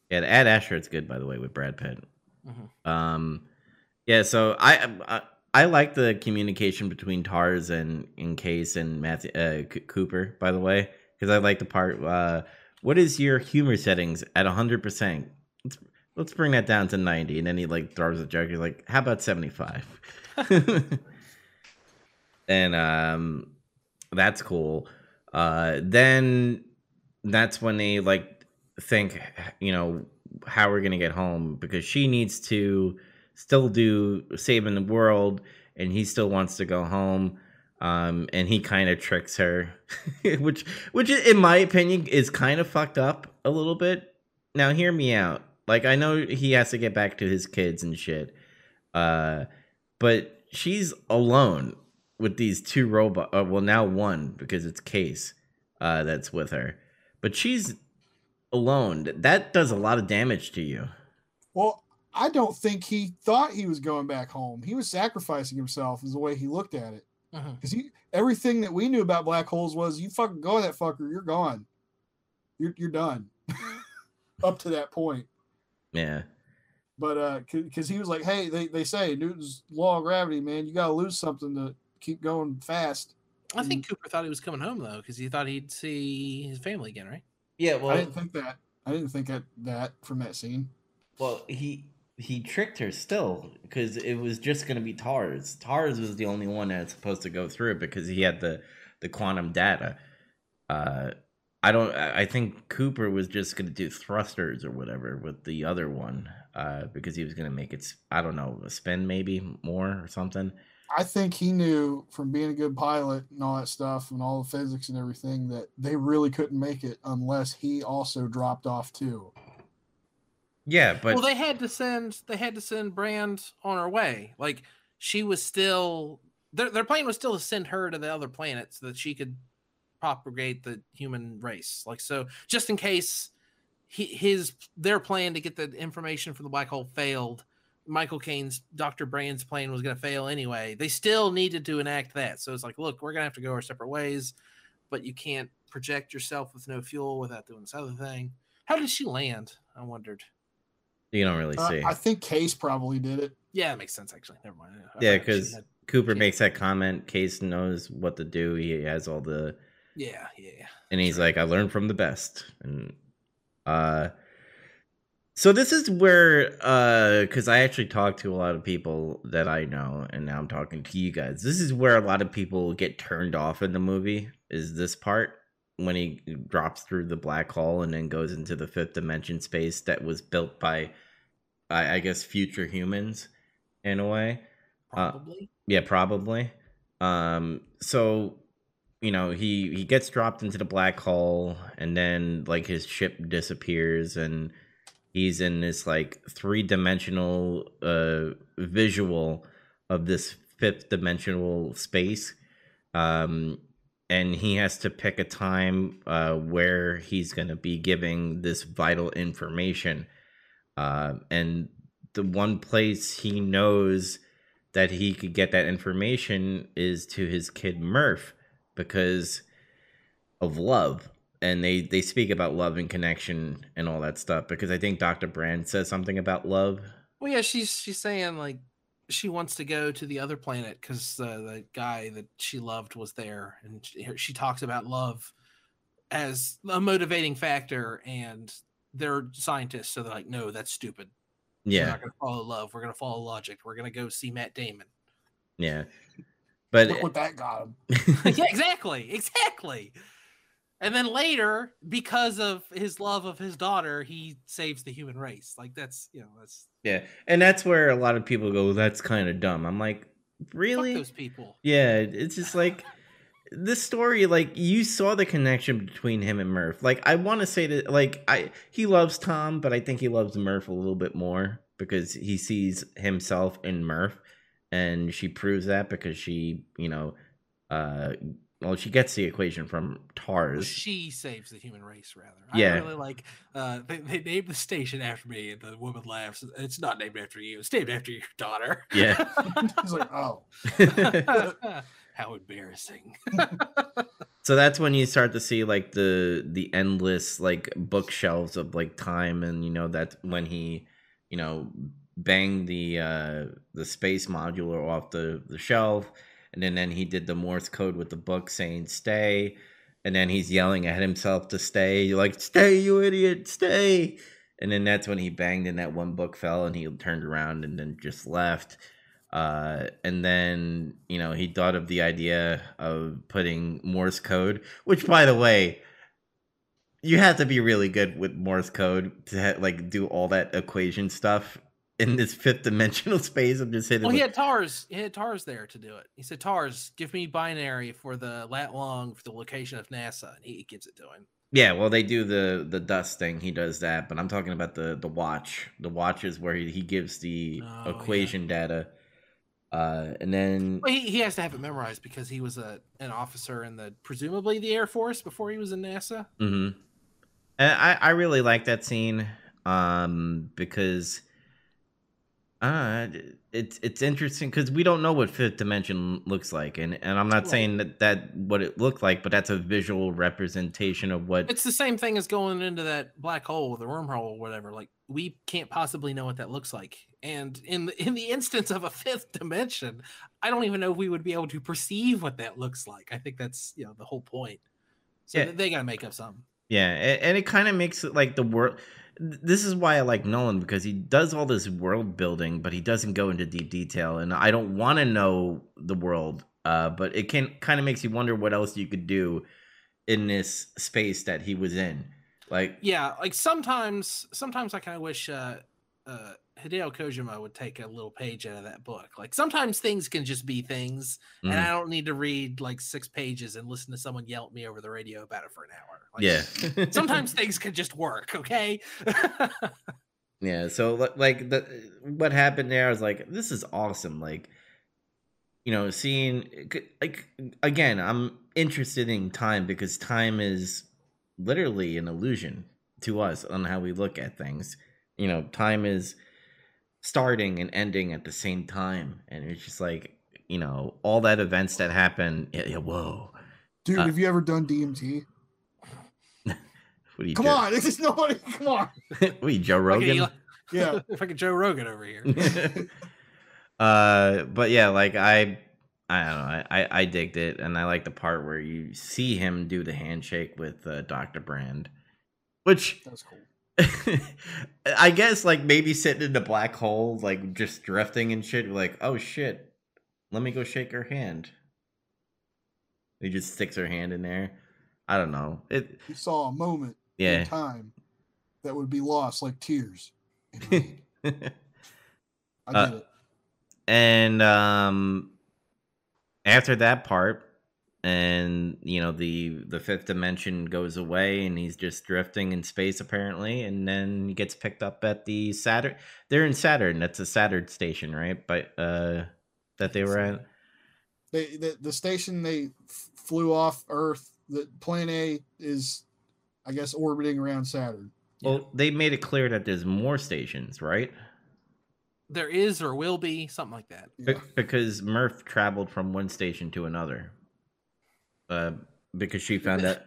Yeah, the Ad Astra's good by the way with Brad Pitt. Mhm. Um, yeah, so I, I I like the communication between Tars and and Case and Matthew uh, C- Cooper. By the way, because I like the part. Uh, what is your humor settings at hundred percent? Let's bring that down to ninety, and then he like throws a joke. He's like, "How about 75? and um, that's cool. Uh, then that's when they like think, you know, how we're gonna get home because she needs to still do saving the world, and he still wants to go home. Um, and he kind of tricks her, which, which in my opinion is kind of fucked up a little bit. Now, hear me out. Like, I know he has to get back to his kids and shit, uh, but she's alone with these two robot. Uh, well, now one because it's Case uh, that's with her, but she's alone. That does a lot of damage to you. Well, I don't think he thought he was going back home. He was sacrificing himself, is the way he looked at it. Because he everything that we knew about black holes was you fucking go that fucker, you're gone. You're you're done. Up to that point. Yeah. But uh because he was like, hey, they, they say Newton's law of gravity, man, you gotta lose something to keep going fast. I think Cooper thought he was coming home though, because he thought he'd see his family again, right? Yeah. Well, I didn't think that. I didn't think that that from that scene. Well, he he tricked her still because it was just gonna be Tars. Tars was the only one that's supposed to go through it because he had the the quantum data. Uh, I don't. I I think Cooper was just gonna do thrusters or whatever with the other one, uh, because he was gonna make it. I don't know, a spin maybe more or something. I think he knew from being a good pilot and all that stuff and all the physics and everything that they really couldn't make it unless he also dropped off too. Yeah, but well, they had to send they had to send Brand on her way. Like she was still their their plan was still to send her to the other planet so that she could propagate the human race. Like so, just in case he, his their plan to get the information from the black hole failed, Michael Caine's Doctor Brand's plan was going to fail anyway. They still needed to enact that. So it's like, look, we're going to have to go our separate ways, but you can't project yourself with no fuel without doing this other thing. How did she land? I wondered. you don't really Uh, see. I think Case probably did it. Yeah, that makes sense. Actually, never mind. I Yeah, because Cooper yeah. makes that comment. Case knows what to do. He has all the, yeah, yeah, and he's like, "I learned from the best." And uh, so this is where, uh, because I actually talked to a lot of people that I know, and now I'm talking to you guys. This is where a lot of people get turned off in the movie. Is this part when he drops through the black hole and then goes into the fifth dimension space that was built by, I, I guess, future humans, in a way. Uh, Probably. Yeah, probably. Um, so you know, he he gets dropped into the black hole, and then like his ship disappears, and he's in this like three dimensional uh visual of this fifth dimensional space. Um, and he has to pick a time uh where he's gonna be giving this vital information. Uh, and the one place he knows that he could get that information is to his kid Murph because of love and they they speak about love and connection and all that stuff because I think Dr. Brand says something about love. Well, yeah, she's she's saying like she wants to go to the other planet because uh, the guy that she loved was there, and she, she talks about love as a motivating factor, and they're scientists, so they're like, no, that's stupid. Yeah, we're not gonna follow love. We're gonna follow logic. We're gonna go see Matt Damon. Yeah. But Look what that got him. yeah, exactly, exactly. And then later, because of his love of his daughter, he saves the human race. Like that's you know that's yeah, and that's where a lot of people go that's kind of dumb. I'm like, really? fuck those people. Yeah, it's just like this story like you saw the connection between him and Murph. Like I want to say that like I he loves Tom, but I think he loves Murph a little bit more because he sees himself in Murph and she proves that because she, you know, uh well she gets the equation from Tars. She saves the human race, rather. Yeah. I really like. Uh, they, they named the station after me, and the woman laughs. It's not named after you. It's named after your daughter. Yeah. He's like, oh, How embarrassing. so that's when you start to see like the the endless like bookshelves of like time and you know that's when he you know banged the uh the space modular off the the shelf and then then he did the morse code with the book saying stay and then he's yelling at himself to stay You're like stay you idiot stay. And then that's when he banged and that one book fell and he turned around and then just left. Uh, and then you know he thought of the idea of putting Morse code, which by the way, you have to be really good with Morse code to ha- like do all that equation stuff in this fifth dimensional space. I'm just hitting. well, he had Tars. He had Tars there to do it. He said, "Tars, give me binary for the lat long for the location of NASA," and he gives it to him. yeah, well, they do the the dust thing. He does that, but I'm talking about the the watch. The watch is where he, he gives the Oh, yeah. equation data. Uh, and then Well, he, he has to have it memorized because he was a an officer in the presumably the Air Force before he was in NASA. hmm And I, I really like that scene um, because uh, it's it's interesting because we don't know what fifth dimension looks like, and, and I'm not Right. saying that that what it looked like, but that's a visual representation of what. It's the same thing as going into that black hole, the wormhole, or whatever. Like we can't possibly know what that looks like. And in the, in the instance of a fifth dimension, I don't even know if we would be able to perceive what that looks like. I think that's you know the whole point. So Yeah. they got to make up something. Yeah, and it kind of makes it like the world. This is why I like Nolan because he does all this world building, but he doesn't go into deep detail. And I don't want to know the world, uh, but it can kind of makes you wonder what else you could do in this space that he was in. Like, Yeah, like sometimes, sometimes I kind of wish uh, uh, Hideo Kojima would take a little page out of that book. Like sometimes things can just be things, and Mhm. I don't need to read like six pages and listen to someone yell at me over the radio about it for an hour. Like, yeah, sometimes things can just work. Okay. Yeah, so like the what happened there I was like, this is awesome. Like, you know, seeing like again, I'm interested in time because time is literally an illusion to us on how we look at things. You know, time is starting and ending at the same time, and it's just like you know all that events that happen. Yeah, yeah whoa, Dude, Uh, have you ever done DMT? what are you? Come Joe- on, this is nobody. Come on. what are you, Joe Rogan? Okay, Yeah. fucking Joe Rogan over here. uh but yeah like i i don't know i i digged it and i like the part where you see him do the handshake with uh, dr brand which That was cool. i guess like maybe sitting in the black hole like just drifting and shit like oh shit let me go shake her hand he just sticks her hand in there i don't know it You saw a moment yeah in time that would be lost like tears. I Uh, it. and um after that part and you know the the fifth dimension goes away and he's just drifting in space apparently and then he gets picked up at the saturn they're in saturn that's a saturn station right but uh that they were at They, the, the station they f- flew off Earth, the Plan A is, I guess, orbiting around Saturn. well they made it clear that there's more stations right There is or will be something like that. Be- Yeah. because murph traveled from one station to another uh because she found out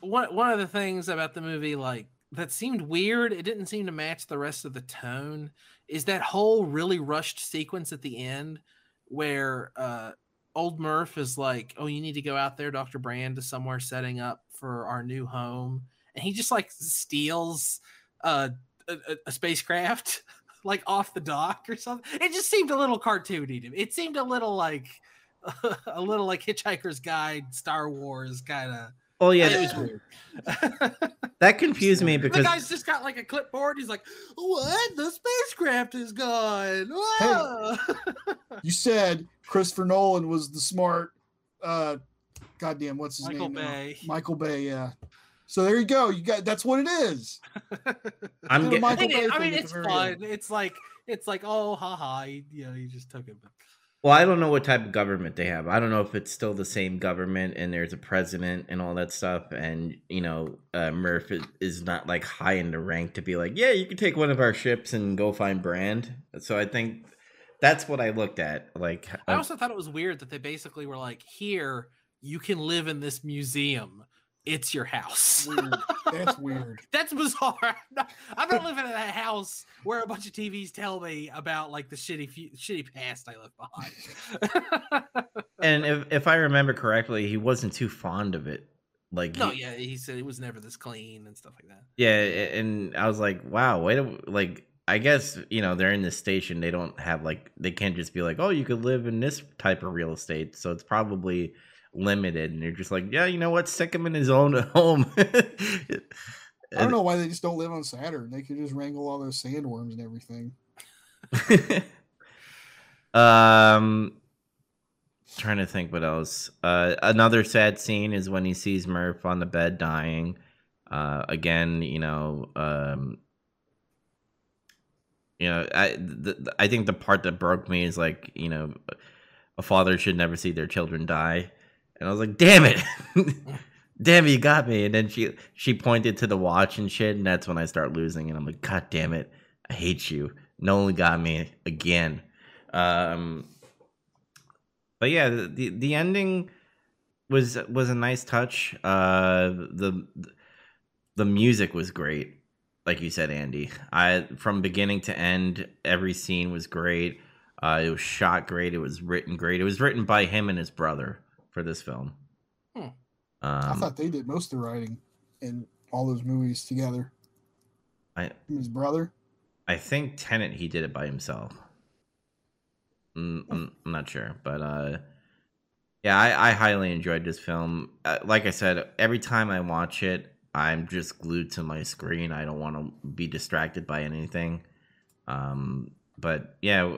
one one of the things about the movie like that seemed weird it didn't seem to match the rest of the tone is that whole really rushed sequence at the end where uh old murph is like oh you need to go out there dr brand to somewhere setting up for our new home and he just like steals uh, a, a, a spacecraft like off the dock or something. It just seemed a little cartoony to me. It seemed a little like a little like hitchhiker's guide star wars kind of oh yeah it was weird. that confused me because the guy's just got like a clipboard. He's like, "What? The spacecraft is gone." Whoa." You said Christopher Nolan was the smart, uh, goddamn, what's his Michael name? now? Bay. Michael Bay, yeah. So there you go. You got that's what it is. i'm getting Michael It is- Bay I mean, it's fun. end. It's like it's like, oh, haha, he, you know, he just took it. But Well, I don't know what type of government they have. I don't know if it's still the same government and there's a president and all that stuff. And, you know, uh, Murph is, is not like high in the rank to be like, yeah, you can take one of our ships and go find Brand. So I think that's what I looked at. Like, I uh, also thought it was weird that they basically were like, "Here, you can live in this museum. It's your house." Weird. That's weird. That's bizarre. I'm not, I'm not living in a house where a bunch of TVs tell me about like the shitty shitty past I left behind. and if, if I remember correctly, he wasn't too fond of it. Like, no, he- yeah, he said it was never this clean and stuff like that. Yeah, and I was like, wow, wait, a, like I guess you know they're in this station. They don't have like they can't just be like, oh, you could live in this type of real estate. So it's probably limited, and you're just like, yeah, you know what, stick him in his own home. I don't know why they just don't live on Saturn. They could just wrangle all those sandworms and everything. um, trying to think what else. Uh, another sad scene is when he sees Murph on the bed dying. Uh, again, you know, um, you know, I I think the part that broke me is like, you know, a father should never see their children die, and I was like, damn it. Damn, it, you got me. And then she she pointed to the watch and shit, and that's when I start losing. And I'm like, God damn it, I hate you. No one got me again. Um, but yeah, the, the the ending was was a nice touch. Uh, the the music was great, like you said, Andy. I from beginning to end, every scene was great. Uh, it was shot great. It was written great. It was written by him and his brother for this film. Hmm. I Um, thought they did most of the writing in all those movies together. I his brother. I think Tenet he did it by himself. Mm, I'm, I'm not sure, but uh, yeah, I, I highly enjoyed this film. Uh, like I said, every time I watch it, I'm just glued to my screen. I don't want to be distracted by anything. Um, but yeah,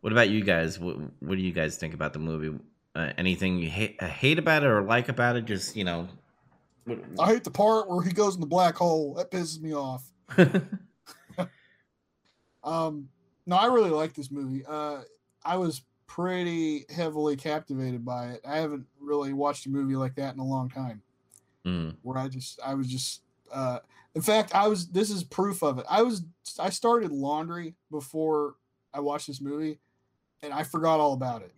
what about you guys? What, what do you guys think about the movie? Uh, anything you hate, uh, hate about it or like about it? Just you know, I hate the part where he goes in the black hole. That pisses me off. Um, no, I really like this movie. Uh, I was pretty heavily captivated by it. I haven't really watched a movie like that in a long time. Mm, Where I just, I was just, uh, in fact, I was. This is proof of it. I was, I started laundry before I watched this movie, and I forgot all about it.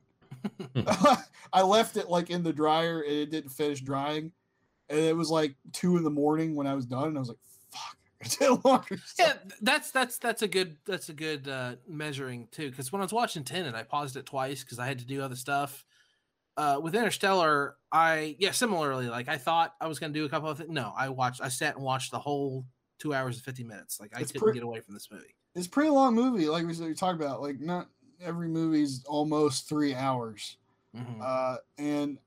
I left it like in the dryer, and it didn't finish drying, and it was like two in the morning when I was done, and I was like, "Fuck." I did laundry. Yeah, that's that's that's a good that's a good uh, measuring too. Because when I was watching Tenet, I paused it twice because I had to do other stuff. Uh, with Interstellar, I yeah, similarly, like I thought I was gonna do a couple of things. No, I watched, I sat and watched the whole two hours and fifty minutes. Like I It's couldn't pre- get away from this movie. it's a pretty long movie like we we talked about like not every movie's almost three hours Mhm. uh and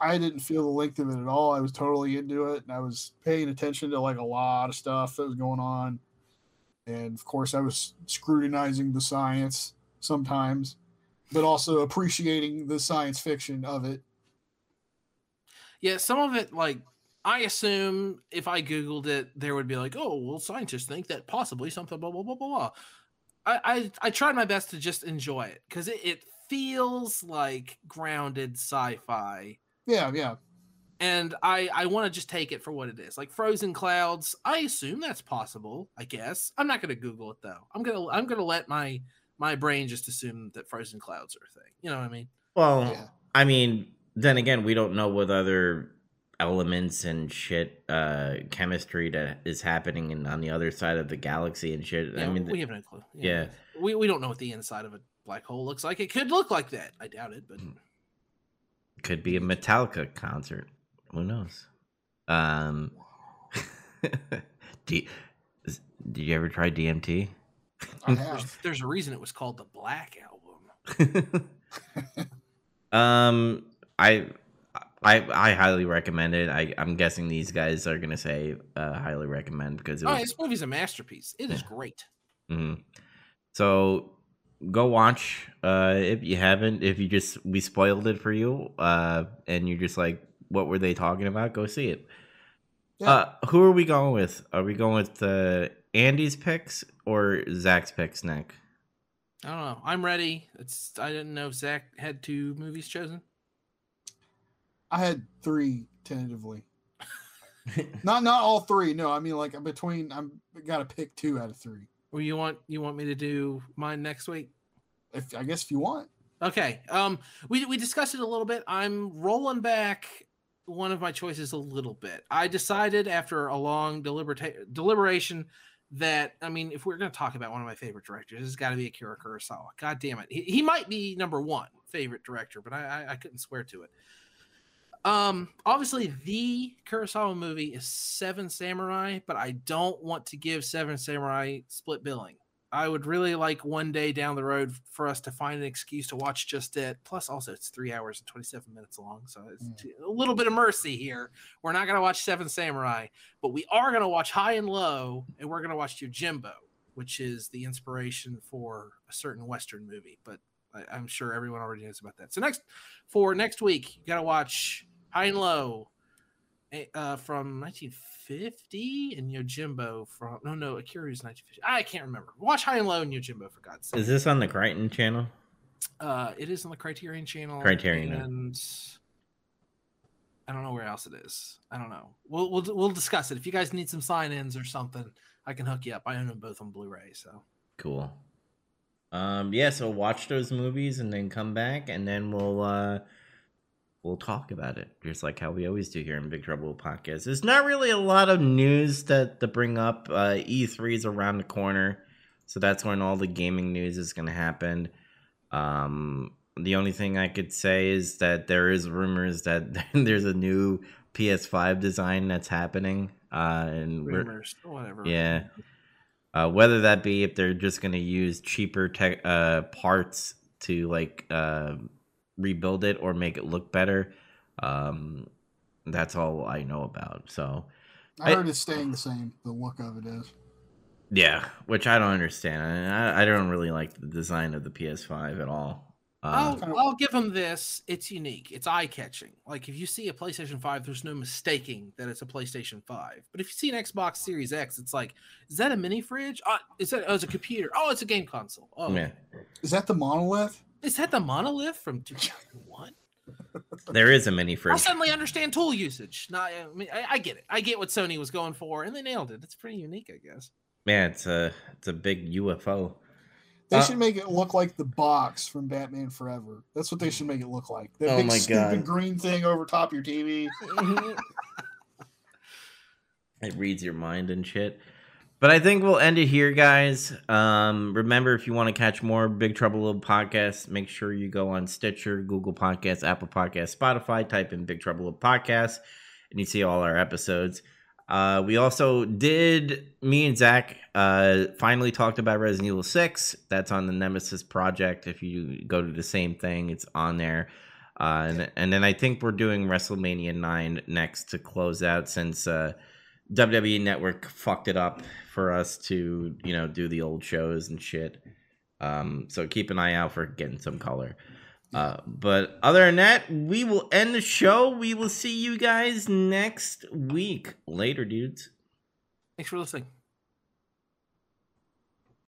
i didn't feel the length of it at all i was totally into it and i was paying attention to like a lot of stuff that was going on and of course i was scrutinizing the science sometimes but also appreciating the science fiction of it Yeah, some of it, like I assume if I googled it, there would be like, oh, well, scientists think that possibly something, blah blah blah blah blah. I I, I tried my best to just enjoy it because it, it feels like grounded sci-fi, yeah yeah and I I want to just take it for what it is. Like frozen clouds, I assume that's possible. I guess I'm not gonna Google it though. I'm gonna I'm gonna let my my brain just assume that frozen clouds are a thing. You know what I mean? well, yeah I mean, then again, we don't know what other elements and shit, uh, chemistry that is happening in, on the other side of the galaxy and shit. Yeah, I mean, we have no clue. yeah. we, we don't know what the inside of a black hole looks like. It could look like that. I doubt it, but could be a Metallica concert. Who knows? Um, D- did you ever try DMT? there's, there's a reason it was called the Black Album. um, I, I, I highly recommend it. I, I'm guessing these guys are gonna say uh, highly recommend because it Oh, this movie's a masterpiece. It is great. Mhm. So go watch uh if you haven't if you just we spoiled it for you uh and you're just like what were they talking about go see it Yeah. uh who are we going with are we going with uh andy's picks or zach's picks nick I don't know. I'm ready. It's I didn't know if Zach had two movies chosen. I had three tentatively not not all three no i mean like between i'm gotta pick two out of three Well, you want you want me to do mine next week? if i guess if you want Okay. Um, we we discussed it a little bit. I'm rolling back one of my choices a little bit. I decided after a long deliberata- deliberation that I mean, if we're going to talk about one of my favorite directors, it's got to be Akira Kurosawa. God damn it, he, he might be number one favorite director, but I, I I couldn't swear to it. Um, obviously, the Kurosawa movie is Seven Samurai, but I don't want to give Seven Samurai split billing. I would really like one day down the road for us to find an excuse to watch just it. Plus, also it's three hours and twenty seven minutes long, so it's Mm. a little bit of mercy here. We're not gonna watch Seven Samurai, but we are gonna watch High and Low, and we're gonna watch Yojimbo, which is the inspiration for a certain Western movie. But I, I'm sure everyone already knows about that. So next for next week, you gotta watch High and Low, eh, uh, from 1950 and Yojimbo from no no Akira's 1950. I can't remember. Watch High and Low and Yojimbo for God's sake. is this on the crichton channel Uh, it is on the Criterion channel. Criterion, and I don't know where else it is. I don't know. We'll we'll we'll discuss it. If you guys need some sign-ins or something, I can hook you up. I own them both on Blu-ray. So cool um yeah so watch those movies and then come back and then we'll uh we'll talk about it just like how we always do here in big trouble podcast there's not really a lot of news that to bring up uh e3 is around the corner so that's when all the gaming news is going to happen um the only thing i could say is that there is rumors that there's a new PS5 design that's happening. Uh, and Rumors, whatever. yeah, uh, whether that be if they're just going to use cheaper tech uh, parts to like uh, rebuild it or make it look better. Um, that's all I know about. So I I- heard it's staying the same. The look of it is. yeah, which I don't understand. I, I don't really like the design of the PS5 at all. Uh, I'll, I'll give them this. It's unique. It's eye catching. Like if you see a PlayStation 5, there's no mistaking that it's a PlayStation 5. But if you see an Xbox Series X, it's like, is that a mini fridge? Uh, is that oh, it's a computer? Oh, it's a game console. Oh, yeah, Is that the monolith? Is that the monolith from 2001? there is a mini fridge. I suddenly understand tool usage. Not, I mean, I, I get it. I get what Sony was going for, and they nailed it. It's pretty unique, I guess. Man, it's a it's a big UFO. They Uh, should make it look like the box from Batman Forever. That's what they should make it look like. That Oh big my stupid God. green thing over top your TV. it reads your mind and shit. But I think we'll end it here, guys. Um, remember, if you want to catch more Big Trouble Little podcasts, make sure you go on Stitcher, Google Podcasts, Apple Podcasts, Spotify. Type in Big Trouble Little Podcasts, and you see all our episodes. Uh, we also did me and Zach uh, finally talked about Resident Evil Six. That's on the Nemesis project. If you go to the same thing, it's on there. Uh, and, and then I think we're doing WrestleMania 9 next to close out since uh, WWE Network fucked it up for us to, you know, do the old shows and shit. Um, so keep an eye out for getting some color. Uh, but other than that, we will end the show. We will see you guys next week. Later, dudes. Thanks for listening.